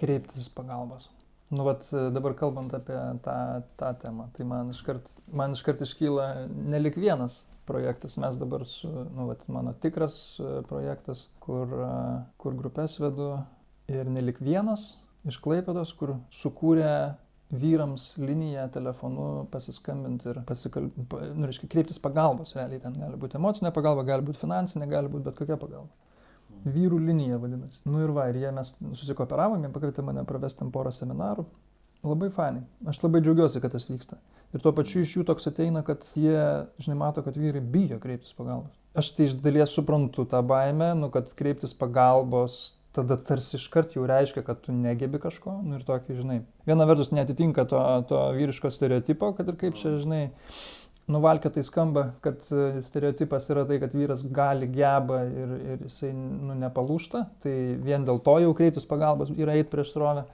Speaker 3: kreiptis pagalbos. Nu, vat, dabar kalbant apie tą, tą temą, tai man iškart, man iškart iškyla nelik vienas projektas. Mes dabar su, nu, vat, mano tikras projektas, kur, kur grupės vedu ir nelik vienas iš Klaipėdos, kur sukūrė vyrams liniją telefonu pasiskambinti ir pasikalbėti, nu, reiškia, kreiptis pagalbos. Realiai ten gali būti emocinė pagalba, gali būti finansinė, gali būti bet kokia pagalba. Vyrų linija vadinasi. Nu ir va, ir jie mes susikooperavome, pakvietė mane pravesti porą seminarų. Labai fainai. Aš labai džiaugiuosi, kad tas vyksta. Ir tuo pačiu iš jų toks ateina, kad jie, žinai, mato, kad vyrai bijo kreiptis pagalbos. Aš tai iš dalies suprantu tą baimę, nu, kad kreiptis pagalbos tada tarsi iškart jau reiškia, kad tu negebi kažko, nu ir tokį, žinai. Viena vertus netitinka to, to vyriško stereotipo, kad ir kaip čia, žinai, nuvalkė tai skamba, kad e, stereotipas yra tai, kad vyras gali, geba ir, ir jisai, nu, nepalūšta, tai vien dėl to jau kreiptis pagalbos yra eiti prieš srovę.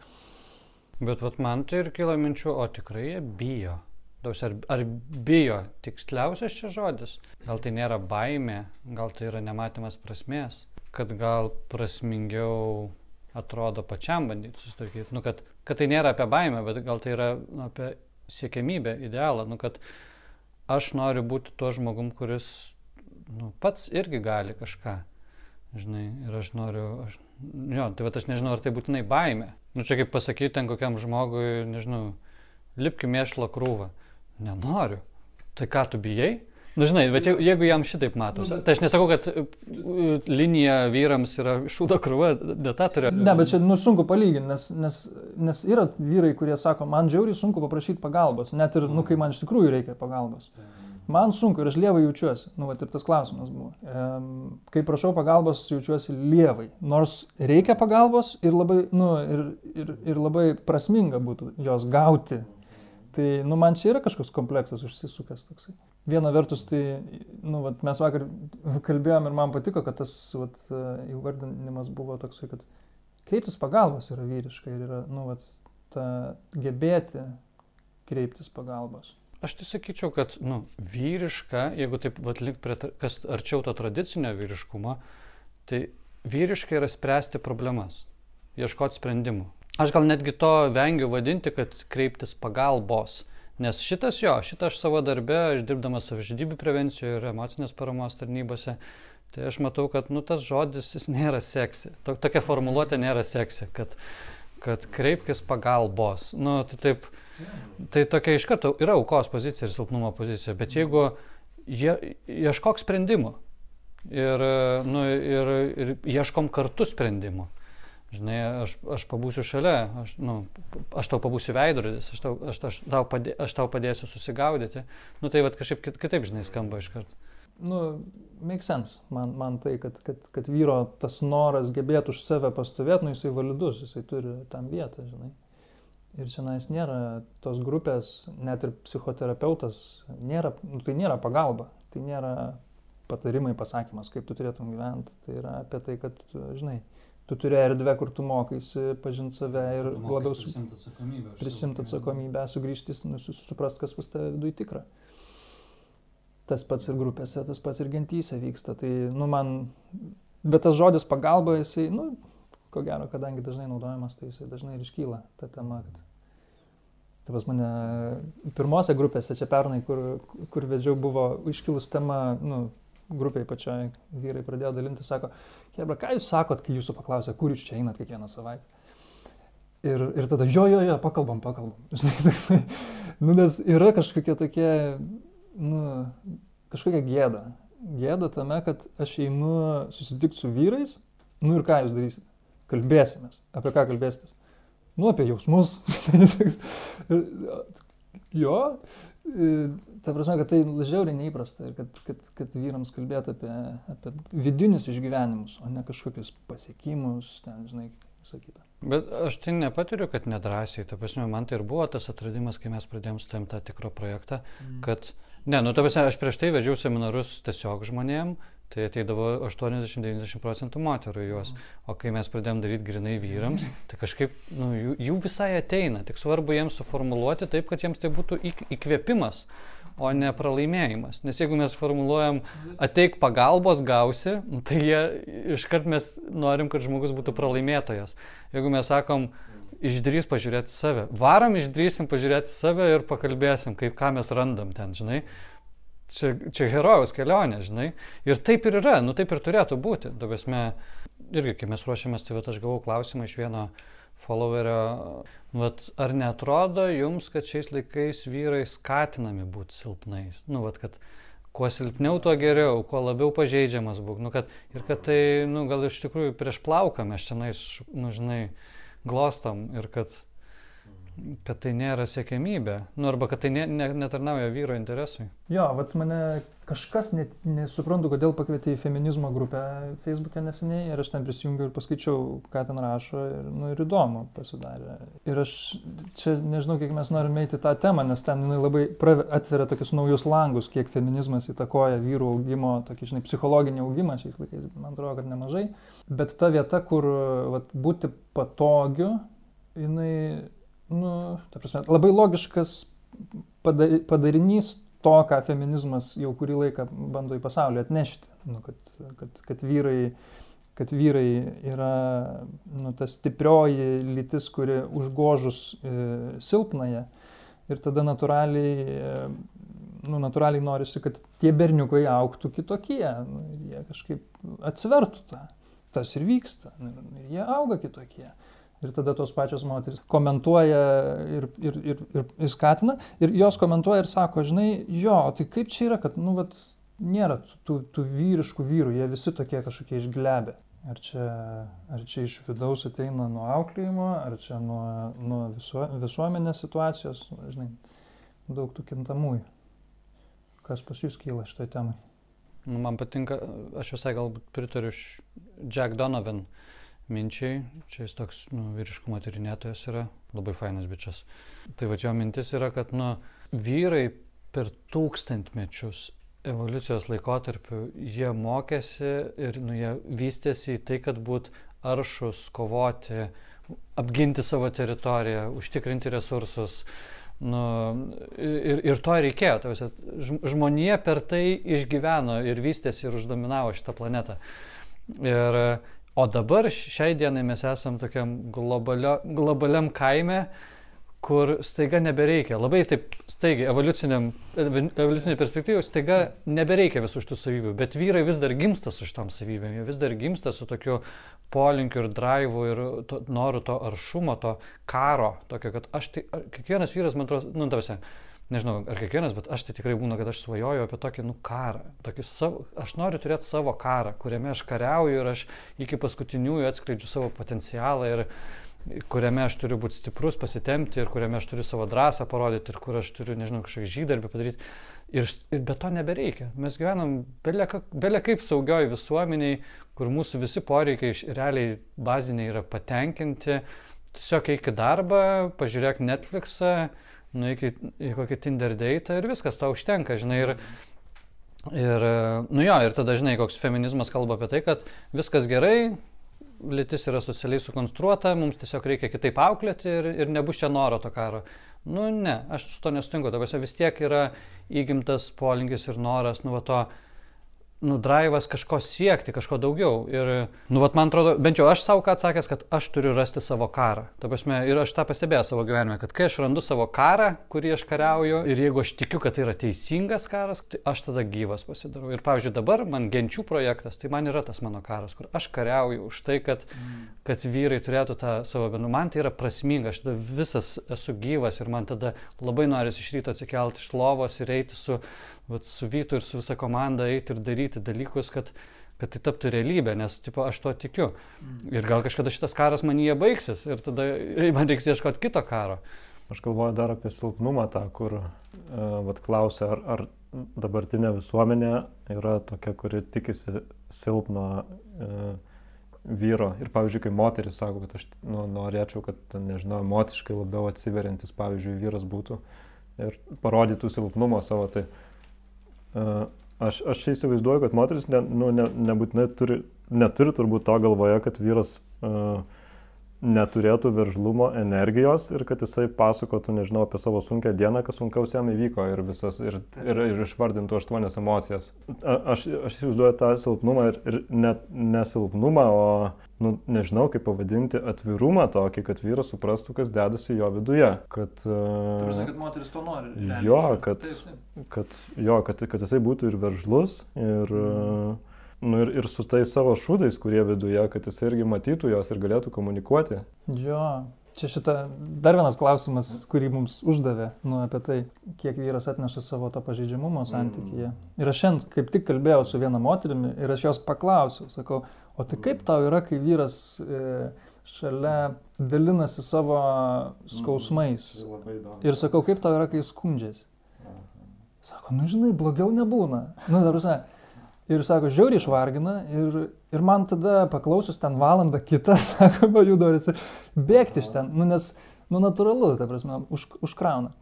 Speaker 1: Bet vat man tai ir kilo minčių, o tikrai jie bijo. Ar, ar bijo tiksliausias čia žodis? Gal tai nėra baimė, gal tai yra nematymas prasmės? kad gal prasmingiau atrodo pačiam bandyti susitvarkyti. Nu, kad, kad tai nėra apie baimę, bet gal tai yra nu, apie siekiamybę, idealą. Nu, kad aš noriu būti tuo žmogum, kuris nu, pats irgi gali kažką. Žinai, ir aš noriu, aš, jo, tai va aš nežinau, ar tai būtinai baimė. Nu, čia kaip pasakyti ten kokiam žmogui, nežinau, lipki mėšlo krūvą. Nenoriu. Tai ką tu bijai? Na, nu, žinai, bet jeigu jam šitaip matosi, nu, tai aš nesakau, kad uh, linija vyrams yra šūdo krūva detatorė.
Speaker 3: Ne, bet čia nu, sunku palyginti, nes, nes, nes yra vyrai, kurie sako, man žiauriai sunku paprašyti pagalbos, net ir, nu, kai man iš tikrųjų reikia pagalbos. Man sunku ir aš lievai jaučiuosi. Nu, vat, ir tas klausimas buvo. Um, kai prašau pagalbos, jaučiuosi lievai. Nors reikia pagalbos ir labai, nu, ir, ir, ir labai prasminga būtų jos gauti. Tai, nu, man čia yra kažkoks kompleksas užsisukęs toksai viena vertus tai, nu, vat, mes vakar kalbėjom ir man patiko, kad tas vat, įvardinimas buvo toksai, kad kreiptis pagalbos yra vyriška ir yra, nu, vat, ta gebėti kreiptis pagalbos.
Speaker 1: Aš tai sakyčiau, kad nu, vyriška, jeigu taip atlikti prie, kas arčiau to tradicinio vyriškumo, tai vyriška yra spręsti problemas, ieškoti sprendimų. Aš gal netgi to vengiu vadinti, kad kreiptis pagalbos. Nes šitas jo, šitą aš savo darbę, aš dirbdamas savižudybių prevencijoje ir emocinės paramos tarnybose, tai aš matau, kad nu, tas žodis jis nėra seksi. Tokia formuluotė nėra seksi, kad, kad kreipkis pagalbos. Nu, tai, taip, tai tokia iš karto yra aukos pozicija ir silpnumo pozicija, bet jeigu jie, ieškok sprendimų ir, nu, ir, ir ieškom kartu sprendimų. Žinai, aš, aš pabūsiu šalia, aš, nu, aš tau pabūsiu veidrodis, aš tau, aš, aš, tau padė, aš tau padėsiu susigaudyti. Nu tai vad kažkaip kitaip, žinai, skamba iš karto.
Speaker 3: Nu, make sense. Man, man tai, kad, kad, kad vyro tas noras gebėtų už save pastovėti, nu jisai validus, jisai turi tam vietą, žinai. Ir čia nais nėra tos grupės, net ir psichoterapeutas, nėra, nu, tai nėra pagalba, tai nėra patarimai, pasakymas, kaip tu turėtum gyventi. Tai yra apie tai, kad, žinai, tu turi erdvę, kur tu mokaisi pažinti save ir labiau
Speaker 1: prisimti atsakomybę.
Speaker 3: Prisimti atsakomybę, sugrįžti, nu, suprasti, kas pas tave viduje tikra. Tas pats ir grupėse, tas pats ir gentyse vyksta. Tai, nu, man, bet tas žodis pagalba, jisai, nu, ko gero, kadangi dažnai naudojamas, tai jisai dažnai ir iškyla ta tema, kad Tai pas mane pirmose grupėse čia pernai, kur, kur vedžiau, buvo iškilus tema, nu, grupiai pačioj vyrai pradėjo dalinti, sako, Hebra, ką jūs sakot, kai jūsų paklausė, kur jūs čia einat kiekvieną savaitę? Ir, ir tada, jo, jo, jo, pakalbam, pakalbam. nu, nes yra kažkokia tokia, nu, kažkokia gėda. gėda tame, kad aš einu susitikti su vyrais, nu ir ką jūs darysite? Kalbėsimės. Apie ką kalbėsitės? Nu, apie jausmus. jo, ta prasme, kad tai žiauriai neįprasta ir kad, kad, kad vyrams kalbėti apie, apie vidinius išgyvenimus, o ne kažkokius pasiekimus, ten, žinai, visą kitą.
Speaker 1: Bet aš tai nepatiriu, kad nedrasiai, ta prasme, man tai ir buvo tas atradimas, kai mes pradėjome su tam tą tikrą projektą, mm. kad, ne, nu, ta prasme, aš prieš tai vedžiau seminarus tiesiog žmonėm, tai ateidavo 80-90 procentų moterų juos, o kai mes pradėjome daryti grinai vyrams, tai kažkaip, nu, jų, jų visai ateina, tik svarbu jiems suformuluoti taip, kad jiems tai būtų įkvėpimas o ne pralaimėjimas. Nes jeigu mes formuluojam ateik pagalbos gausi, nu, tai jie iškart mes norim, kad žmogus būtų pralaimėtojas. Jeigu mes sakom, išdrys pažiūrėti save, varom išdrysim pažiūrėti save ir pakalbėsim, kaip ką mes randam ten, žinai. Čia, čia herojaus kelionė, žinai. Ir taip ir yra, nu taip ir turėtų būti. Dabar, irgi, kai mes ruošiamės, tai aš gavau klausimą iš vieno followerio, vat, ar netrodo jums, kad šiais laikais vyrai skatinami būti silpnais? Nu, vat, kad kuo silpniau, tuo geriau, kuo labiau pažeidžiamas būk. Nu, kad, ir kad tai, nu, gal iš tikrųjų prieš plauką mes šiandien, nu, žinai, glostom ir kad kad tai nėra siekiamybė, nu arba kad tai ne, ne, netarnauja vyro interesui.
Speaker 3: Jo, vat mane kažkas net nesuprantu, kodėl pakvietė į feminizmo grupę Facebook'e neseniai ir aš ten prisijungiau ir paskaičiau, ką ten rašo ir, nu, ir įdomu pasidarė. Ir aš čia nežinau, kiek mes norime eiti tą temą, nes ten jinai labai atveria tokius naujus langus, kiek feminizmas įtakoja vyrų augimo, tokį, žinai, psichologinį augimą šiais laikais, man atrodo, kad nemažai. Bet ta vieta, kur vat, būti patogiu, jinai nu, prasme, labai logiškas padarinys to, ką feminizmas jau kurį laiką bando į pasaulį atnešti. Nu, kad, kad, kad, vyrai, kad vyrai yra nu, ta stiprioji lytis, kuri užgožus e, silpnąją. Ir tada natūraliai, e, nu, natūraliai norisi, kad tie berniukai auktų kitokie. Nu, jie kažkaip atsvertų tą. Tas ir vyksta. Ir jie auga kitokie. Ir tada tos pačios moteris komentuoja ir, ir, ir, ir, ir skatina. Ir jos komentuoja ir sako, žinai, jo, tai kaip čia yra, kad, nu, vat, nėra tų, tų vyriškų vyrų, jie visi tokie kažkokie išglebę. Ar čia, ar čia iš vidaus ateina nuo auklėjimo, ar čia nuo, nuo visuo, visuomenės situacijos, žinai, daug tų kintamųjų. Kas pas jūs kyla šitoj temai?
Speaker 1: Nu, man patinka, aš visai galbūt pritariu Jack Donovan. Uh, minčiai. Čia jis toks nu, vyriškumo tyrinėtojas yra, labai fainas bičias. Tai va jo mintis yra, kad nu, vyrai per tūkstantmečius evoliucijos laikotarpiu jie mokėsi ir nu, jie vystėsi į tai, kad būt aršus, kovoti, apginti savo teritoriją, užtikrinti resursus. Nu, ir, ir to reikėjo. Tavasi, žmonija per tai išgyveno ir vystėsi ir uždominavo šitą planetą. Ir O dabar šiai dienai mes esam tokiam globalio, globaliam kaime, kur staiga nebereikia, labai taip staigiai, evoliucinė perspektyva, staiga nebereikia visų šitų savybių, bet vyrai vis dar gimsta su šitom savybėm, jie vis dar gimsta su tokiu polinkiu ir drivu ir to, noru to aršumo, to karo, tokio, kad aš tai, kiekvienas vyras, man atrodo, nu, tavasi, nežinau, ar kiekvienas, bet aš tai tikrai būna, kad aš svajoju apie tokį, nu, karą. Tokį savo, aš noriu turėti savo karą, kuriame aš kariauju ir aš iki paskutiniųjų atskleidžiu savo potencialą ir kuriame aš turiu būti stiprus, pasitemti ir kuriame aš turiu savo drąsą parodyti ir kur aš turiu, nežinau, kažkokį žydarbį padaryti. Ir, ir be to nebereikia. Mes gyvenam belia, belia kaip saugioj visuomeniai, kur mūsų visi poreikiai realiai baziniai yra patenkinti. Tiesiog eik į darbą, pažiūrėk Netflixą, nueik į, į kokį Tinder date ir viskas, to užtenka, žinai. Ir, ir, nu jo, ir tada, žinai, koks feminizmas kalba apie tai, kad viskas gerai, lytis yra socialiai sukonstruota, mums tiesiog reikia kitaip auklėti ir, ir nebus čia noro to karo. Nu ne, aš su to nesutinku, dabar vis tiek yra įgimtas polinkis ir noras, nu va to nu, drivas kažko siekti, kažko daugiau. Ir, nu, vat, man atrodo, bent jau aš savo ką atsakęs, kad aš turiu rasti savo karą. Ta prasme, ir aš tą pastebėjau savo gyvenime, kad kai aš randu savo karą, kurį aš kariauju, ir jeigu aš tikiu, kad tai yra teisingas karas, tai aš tada gyvas pasidarau. Ir, pavyzdžiui, dabar man genčių projektas, tai man yra tas mano karas, kur aš kariauju už tai, kad, kad vyrai turėtų tą savo bendrą. Man tai yra prasminga, aš tada visas esu gyvas ir man tada labai norisi iš ryto atsikelti iš lovos ir eiti su, vat, su Vytu ir su visa komanda eiti ir daryti dalykus, kad, kad tai taptų realybė, nes tipo, aš to tikiu. Ir gal kažkada šitas karas man jie baigsis ir tada man reiks ieškoti kito karo.
Speaker 4: Aš galvoju dar apie silpnumą tą, kur, uh, vad klausia, ar, ar dabartinė visuomenė yra tokia, kuri tikisi silpno uh, vyro. Ir pavyzdžiui, kai moteris sako, kad aš nu, norėčiau, kad, nežinau, emotiškai labiau atsiveriantis, pavyzdžiui, vyras būtų ir parodytų silpnumo savo, tai uh, aš, aš čia įsivaizduoju, kad moteris ne, nu, ne, nebūtinai turi, neturi turbūt to galvoje, kad vyras uh, neturėtų veržlumo energijos ir kad jisai pasakotų, nežinau, apie savo sunkę dieną, kas sunkiaus jam įvyko ir, visas, ir, ir, ir išvardintų aštuonias emocijas. A, aš, aš įsivaizduoju tą silpnumą ir, ir net nesilpnumą, o, nu, nežinau, kaip pavadinti, atvirumą tokį, kad vyras suprastų, kas dedasi jo viduje. Kad, uh,
Speaker 3: Tarsi, kad moteris to nori.
Speaker 4: Jo, kad, taip, taip. kad, jo kad, kad jisai būtų ir veržlus, ir... Uh, nu, ir, ir su tais savo šūdais, kurie viduje, kad jis irgi matytų jos ir galėtų komunikuoti.
Speaker 3: Jo, čia šita dar vienas klausimas, kurį mums uždavė, nu, apie tai, kiek vyras atneša savo to pažeidžiamumo santykyje. Mm. Ir aš šiandien kaip tik kalbėjau su viena moterimi ir aš jos paklausiau, sakau, o tai kaip tau yra, kai vyras e, šalia dalinasi savo skausmais. Mm. Ir sakau, kaip tau yra, kai skundžiasi. Sako, nu žinai, blogiau nebūna. Nu, dar visai Ir sako, žiauriai išvargina ir, ir man tada paklausus ten valandą kitą, sako, man jų norisi bėgti iš ten, nu, nes, nu, natūralu, ta prasme, už, užkrauna.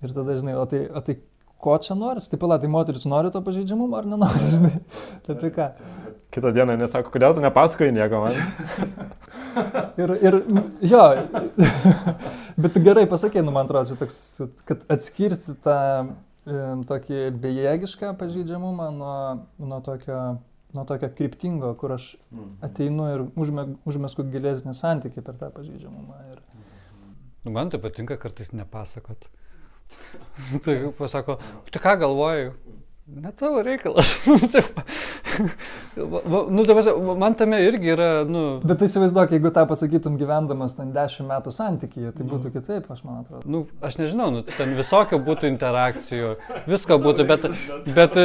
Speaker 3: Ir tada, žinai, o tai, o tai ko čia nori? Tai pala, tai moteris nori to pažeidžiamumo ar nenori, žinai? Tai apie ką?
Speaker 4: Kitą dieną nesako, kodėl tu nepasakoji nieko man.
Speaker 3: ir, ir, jo, bet gerai pasakė, nu, man atrodo, čia toks, kad atskirti tą tokį bejėgišką pažydžiamumą nuo, nuo, tokio, nuo tokio kryptingo, kur aš mhm. ateinu ir užme, užmesku gilesnį santykį per tą pažydžiamumą. Ir...
Speaker 1: Nu, man tai patinka kartais nepasakot. tai pasako, tu ką galvoji, Ne tavo reikalas. nu, ta, man tame irgi yra, nu...
Speaker 3: Bet tai įsivaizduok, jeigu tą pasakytum gyvendamas ten dešimt metų santykyje, tai būtų nu. kitaip, aš man atrodo.
Speaker 1: Nu, aš nežinau, nu, ten visokio būtų interakcijų, visko būtų, bet, bet,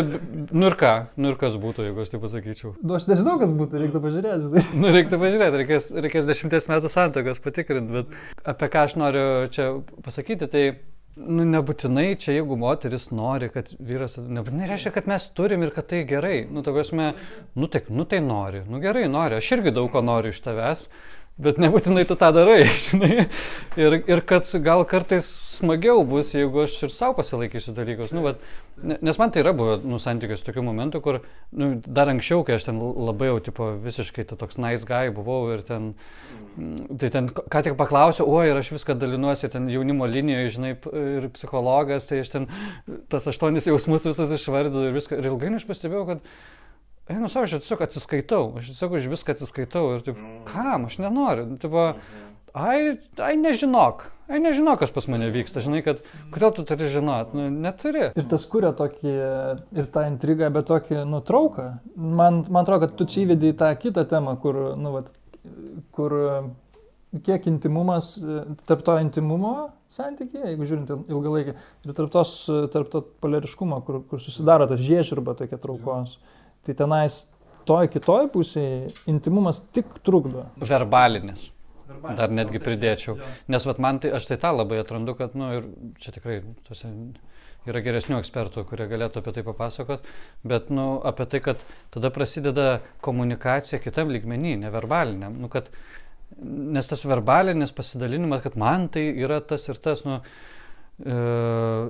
Speaker 1: nu ir ką, nu ir kas būtų, jeigu aš tai pasakyčiau.
Speaker 3: Nu, aš nežinau, kas būtų, reiktų pažiūrėti.
Speaker 1: nu, reiktų pažiūrėti, reikės, reikės dešimties metų santokos patikrinti, bet apie ką aš noriu čia pasakyti, tai Nu, nebūtinai čia, jeigu moteris nori, kad vyras, nebūtinai reiškia, kad mes turim ir kad tai gerai. Nu, ta prasme, nu, tai, nu tai nori, nu gerai nori, aš irgi daug ko noriu iš tavęs, bet nebūtinai tu tą darai, žinai. Ir, ir kad gal kartais smagiau bus, jeigu aš ir savo pasilaikysiu dalykus. Nu, bet, nes man tai yra buvę nu, santykius tokių momentų, kur nu, dar anksčiau, kai aš ten labai jau tipo, visiškai toks nice guy buvau ir ten... Mm Tai ten ką tik paklausiau, oi, ir aš viską dalinuosi, ten jaunimo linijoje, žinai, ir psichologas, tai aš ten tas aštuonis jausmus visas išvardinu ir viską. Ir ilgainiui aš pastebėjau, kad, einu savo, aš tiesiog atsiskaitau, aš tiesiog už viską atsiskaitau ir taip, kam, aš nenoriu. Nu, taip, ai, ai, nežinok, ai, nežinok, kas pas mane vyksta, žinai, kad kodėl tu turi žinot, nu, neturi.
Speaker 3: Ir tas kuria tokį, ir tą intrigą, bet tokį nutrauką. Man, man atrodo, kad tu čia įvedai tą kitą temą, kur, nu, vat, kur kiek intimumas, tarp to intimumo santykėje, jeigu žiūrint ilgalaikį, ir tarp, tos, tarp to polariškumo, kur, kur susidaro ta žiežirba tokia traukos. Tai tenais toj kitoj pusėje intimumas tik trukdo.
Speaker 1: Verbalinis. Dar netgi pridėčiau. Nes vat, man tai, aš tai tą labai atrandu, kad, na, nu, ir čia tikrai tose yra geresnių ekspertų, kurie galėtų apie tai papasakot, bet nu, apie tai, kad tada prasideda komunikacija kitam lygmenį, neverbaliniam. Nu, kad, nes tas verbalinis pasidalinimas, kad man tai yra tas ir tas, nu, e,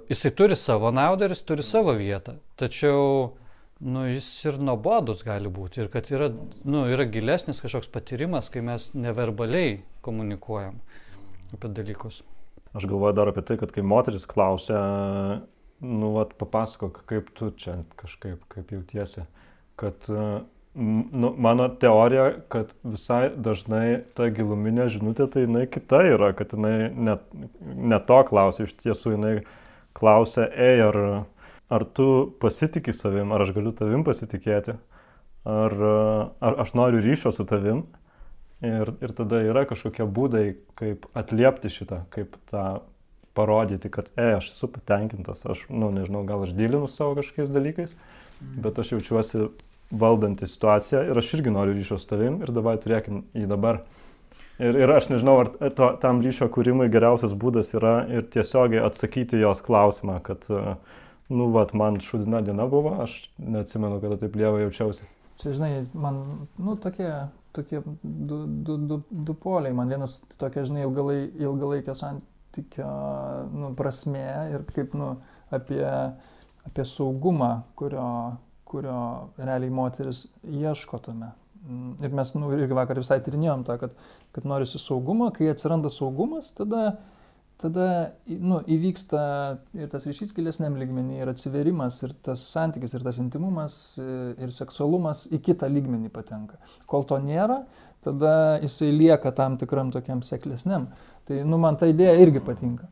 Speaker 1: jisai turi savo naudą ir jis turi savo vietą. Tačiau nu, jis ir nuobodus gali būti ir kad yra, nu, yra gilesnis kažkoks patyrimas, kai mes neverbaliai komunikuojam apie dalykus.
Speaker 4: Aš galvoju dar apie tai, kad kai moteris klausia, nu, vat, papasakok, kaip tu čia kažkaip, kaip jautiesi. Kad, nu, mano teorija, kad visai dažnai ta giluminė žinutė, tai jinai kita yra, kad jinai net, net to klausia, iš tiesų jinai klausia, ei, ar, ar tu pasitikė savim, ar aš galiu tavim pasitikėti, ar, ar aš noriu ryšio su tavim. Ir, ir tada yra kažkokie būdai, kaip atliepti šitą, kaip tą parodyti, kad, e, aš esu patenkintas, aš, na, nu, nežinau, gal aš dylinu savo kažkokiais dalykais. bet aš jaučiuosi valdantį situaciją ir aš irgi noriu ryšio su tavim ir dabar turėkim jį dabar. Ir, ir aš nežinau, ar to, tam ryšio kūrimui geriausias būdas yra ir tiesiogiai atsakyti jos klausimą, kad, nu, vat, man šudina diena buvo, aš neatsimenu, kada taip lieva jaučiausi.
Speaker 3: Čia, žinai, man, nu, tokie, tokie du, du, du, du poliai, man vienas tokia, žinai, ilgalai, ilgalaikio santykio, nu, prasme ir kaip, nu, apie, apie saugumą, kurio, kurio realiai moteris ieško tame. Ir mes, nu, irgi vakar visai tyrinėjom tą, kad, kad norisi saugumo, kai atsiranda saugumas, tada, tada nu, įvyksta ir tas ryšys gilesniam lygmenį, ir atsiverimas, ir tas santykis, ir tas intimumas, ir seksualumas į kitą lygmenį patenka. Kol to nėra, tada jisai lieka tam tikram tokiam seklesniam. Tai, nu, man ta idėja irgi patinka.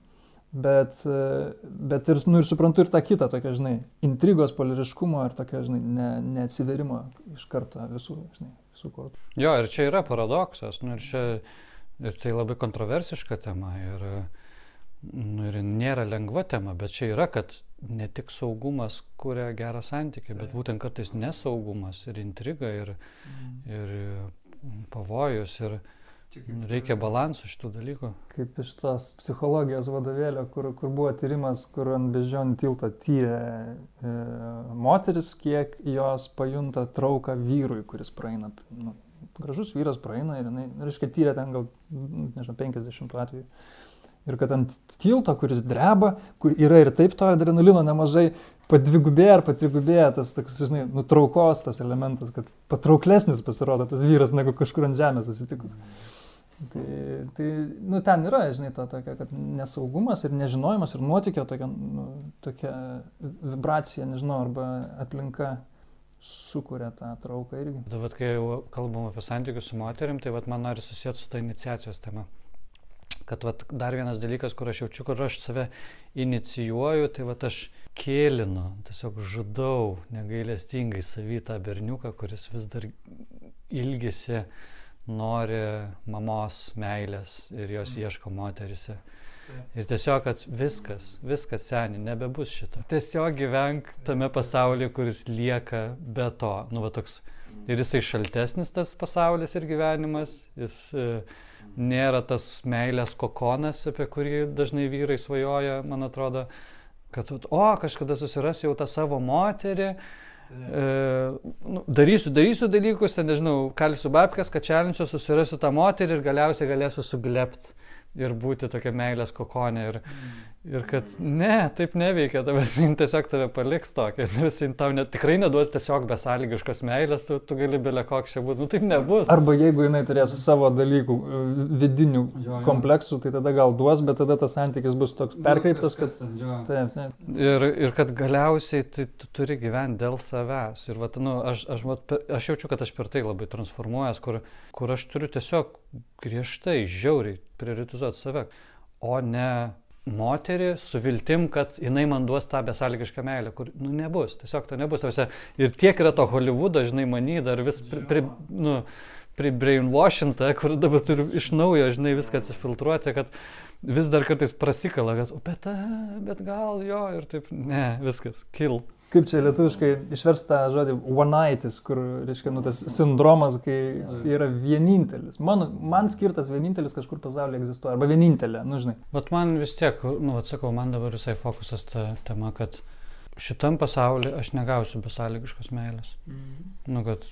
Speaker 3: Bet, bet ir, nu, ir suprantu ir tą kitą, tokią, žinai, intrigos, poliriškumo ir tokią, žinai, ne, neatsiverimo iš karto visų, žinai, sukurtų.
Speaker 1: Jo, ir čia yra paradoksas, nu, ir, čia, ir tai labai kontroversiška tema, ir, nu, ir nėra lengva tema, bet čia yra, kad ne tik saugumas kuria gerą santykį, bet būtent kartais nesaugumas ir intriga ir, mm. ir pavojus. Ir, Reikia balansų šitų dalykų.
Speaker 3: Kaip iš tos psichologijos vadovėlio, kur, kur buvo tyrimas, kur ant beždžionių tilto tyrė e, moteris, kiek jos pajunta trauką vyrui, kuris praeina. Nu, gražus vyras praeina ir jinai, reiškia, tyrė ten gal, nežinau, 50 atvejų. Ir kad ant tilto, kuris dreba, kur yra ir taip to adrenalino nemažai, padvigubėja ar patrigubėja tas, toks, žinai, nutraukos tas elementas, kad patrauklesnis pasirodo tas vyras negu kažkur ant žemės susitikus. Tai, tai nu, ten yra, žinai, ta tokia, kad nesaugumas ir nežinojimas ir nuotykio tokia, nu, tokia vibracija, nežinau, arba aplinka sukuria tą trauką irgi.
Speaker 1: Dabar, kai jau kalbam apie santykius su moterim, tai vat, man nori susijęti su ta iniciacijos tema. Kad vat, dar vienas dalykas, kur aš jaučiu, kur aš save inicijuoju, tai vat, aš kėlinu, tiesiog žudau negailestingai savytą berniuką, kuris vis dar ilgisi nori mamos meilės ir jos mm. ieško moterise. Ir tiesiog, kad viskas, viskas seniai, nebebus šito. Tiesiog gyvenk tame pasaulyje, kuris lieka be to. Nu, va, toks. Ir jisai šaltesnis tas pasaulis ir gyvenimas, jis e, nėra tas meilės kokonas, apie kurį dažnai vyrai svajoja, man atrodo, kad, o, kažkada susirasiu jau tą savo moterį, E, nu, darysiu, darysiu dalykus, ten nežinau, kalsiu babkas, kad čelinsiu, susirasiu tą moterį ir galiausiai galėsiu suglepti ir būti tokia meilės kokonė. Ir, mm. Ir kad ne, taip neveikia, tavęs jin tiesiog tave paliks tokia, nes jin tau net, tikrai neduos tiesiog besąlygiškos meilės, tu, tu gali belė koks čia būti, nu taip nebus.
Speaker 3: Arba jeigu jinai turės savo dalykų, e, vidinių jo, jo. kompleksų, tai tada gal duos, bet tada tas santykis bus toks nu, perkreiptas, kad... Ten,
Speaker 1: taip, taip. Ir, ir kad galiausiai tai tu turi gyventi dėl savęs. Ir vat, nu, aš, aš, vat, aš jaučiu, kad aš per tai labai transformuojas, kur, kur aš turiu tiesiog griežtai, žiauriai prioritizuoti save, o ne moterį su viltim, kad jinai man duos tą besąlygišką meilę, kur, nu, nebus, tiesiog to nebus. Tavose, ir tiek yra to Hollywoodo, žinai, many, dar vis pri, pri, nu, pribrainwashinta, kur dabar turiu iš naujo, žinai, viską atsifiltruoti, kad vis dar kartais prasikala, kad, bet, bet gal jo ir taip, ne, viskas, kill
Speaker 3: kaip čia lietuviškai išversta žodį one-nightis, kur, reiškia, nu, tas sindromas, kai yra vienintelis. Man, man skirtas vienintelis kažkur pasaulyje egzistuoja, arba vienintelė, nu žinai.
Speaker 1: Bet man vis tiek, nu, atsakau, man dabar visai fokusas ta tema, kad šitam pasaulyje aš negausiu besąlygiškos meilės. Mm. Nu, kad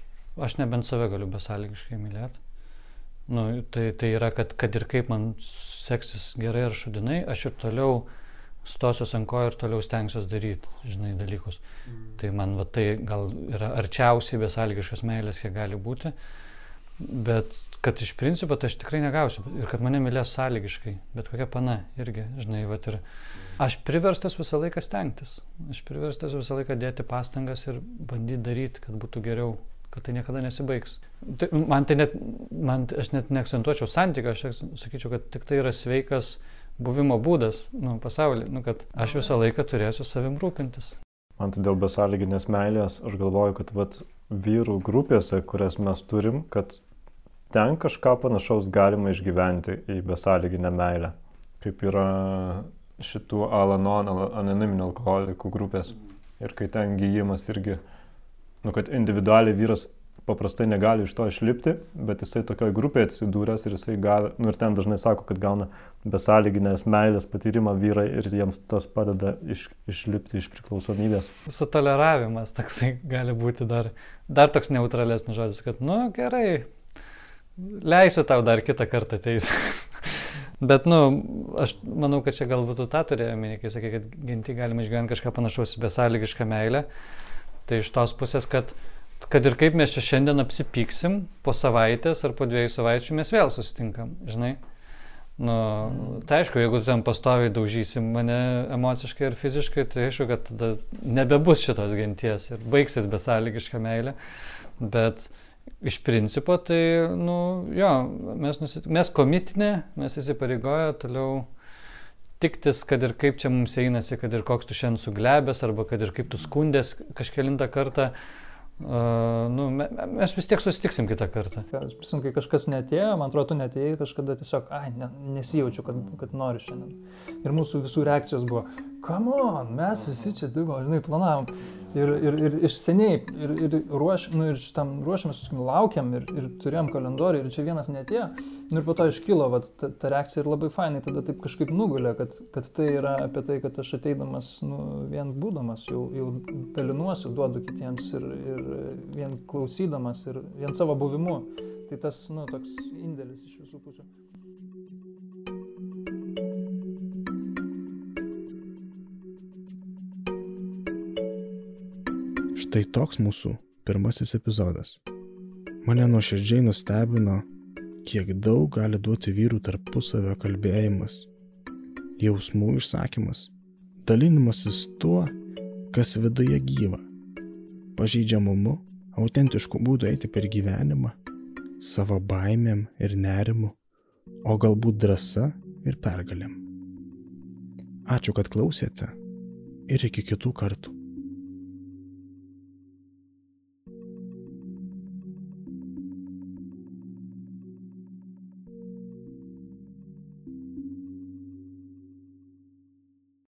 Speaker 1: aš nebent save galiu besąlygiškai mylėti. Nu, tai, tai yra, kad, kad ir kaip man seksis gerai ar šudinai, aš ir toliau stosiuos ant ko ir toliau stengsiuos daryti, žinai, dalykus. Mm. Tai man va tai gal yra arčiausiai besąlygiškos meilės, kiek gali būti, bet kad iš principo tai aš tikrai negausiu ir kad mane mylės sąlygiškai, bet kokia pana irgi, žinai, va ir aš priverstas visą laiką stengtis, aš priverstas visą laiką dėti pastangas ir bandyti daryti, kad būtų geriau kad tai niekada nesibaigs. Tai, man tai net, man, aš net neakcentuočiau santykio, aš sakyčiau, kad tik tai yra sveikas uh, buvimo būdas nu, pasaulyje, nu, kad aš visą laiką turėsiu savim rūpintis.
Speaker 4: Man tai dėl besąlyginės meilės, aš galvoju, kad vat, vyrų grupėse, kurias mes turim, kad ten kažką panašaus galima išgyventi į besąlyginę meilę. Kaip yra šitų Alanon, anoniminių alkoholikų grupės. Ir kai ten gyjimas irgi nu, kad individualiai vyras paprastai negali iš to išlipti, bet jisai tokioj grupėje atsidūręs ir jisai gavė, nu ir ten dažnai sako, kad gauna besąlyginės meilės patyrimą vyrai ir jiems tas padeda iš, išlipti iš priklausomybės.
Speaker 1: Sutoleravimas toksai gali būti dar, dar toks neutralesnis žodis, kad, nu gerai, leisiu tau dar kitą kartą ateiti. Bet, nu, aš manau, kad čia galbūt tą turėjo minėti, kai sakė, kad genti galima išgyventi kažką panašaus į besąlygišką meilę. Tai iš tos pusės, kad kad ir kaip mes čia šiandien apsipyksim, po savaitės ar po dviejų savaičių mes vėl susitinkam, žinai. Nu, tai aišku, jeigu ten pastoviai daužysi mane emociškai ir fiziškai, tai aišku, kad tada nebebus šitos genties ir baigsis besąlygiška meilė. Bet iš principo, tai, nu, jo, mes, nusit... mes komitinė, mes įsipareigoję toliau tiktis, kad ir kaip čia mums einasi, kad ir koks tu šiandien suglebęs, arba kad ir kaip tu skundės kažkelintą kartą, uh, Uh, nu, mes vis tiek susitiksim kitą kartą.
Speaker 3: Aš prisimenu, kai kažkas netėjo, man atrodo, tu netėjai, kažkada tiesiog, ai, ne, nesijaučiu, kad, kad noriu šiandien. Ir mūsų visų reakcijos buvo, come on, mes visi čia dirbo, žinai, planavom. Ir, ir, ir iš seniai, ir, ir, ruoš, nu, ir šitam ruošiamės, laukiam, ir, ir turėjom kalendorių, ir čia vienas netėjo. Nu, ir po to iškilo va, ta, ta reakcija ir labai fainai tada taip kažkaip nugulė, kad, kad tai yra apie tai, kad aš ateidamas, nu, vien būdamas, jau, jau dalinuosi, duodu kitiems ir, ir vien klausydamas, ir vien savo buvimu. Tai tas, nu, toks indėlis iš visų pusių.
Speaker 2: Štai toks mūsų pirmasis epizodas. Mane nuoširdžiai nustebino, kiek daug gali duoti vyrų tarpusavio kalbėjimas, jausmų išsakymas, dalinimasis tuo, kas viduje gyva, pažeidžiamumu, autentišku būdu eiti per gyvenimą, savo baimėm ir nerimu, o galbūt drąsa ir pergalėm. Ačiū, kad klausėte ir iki kitų kartų.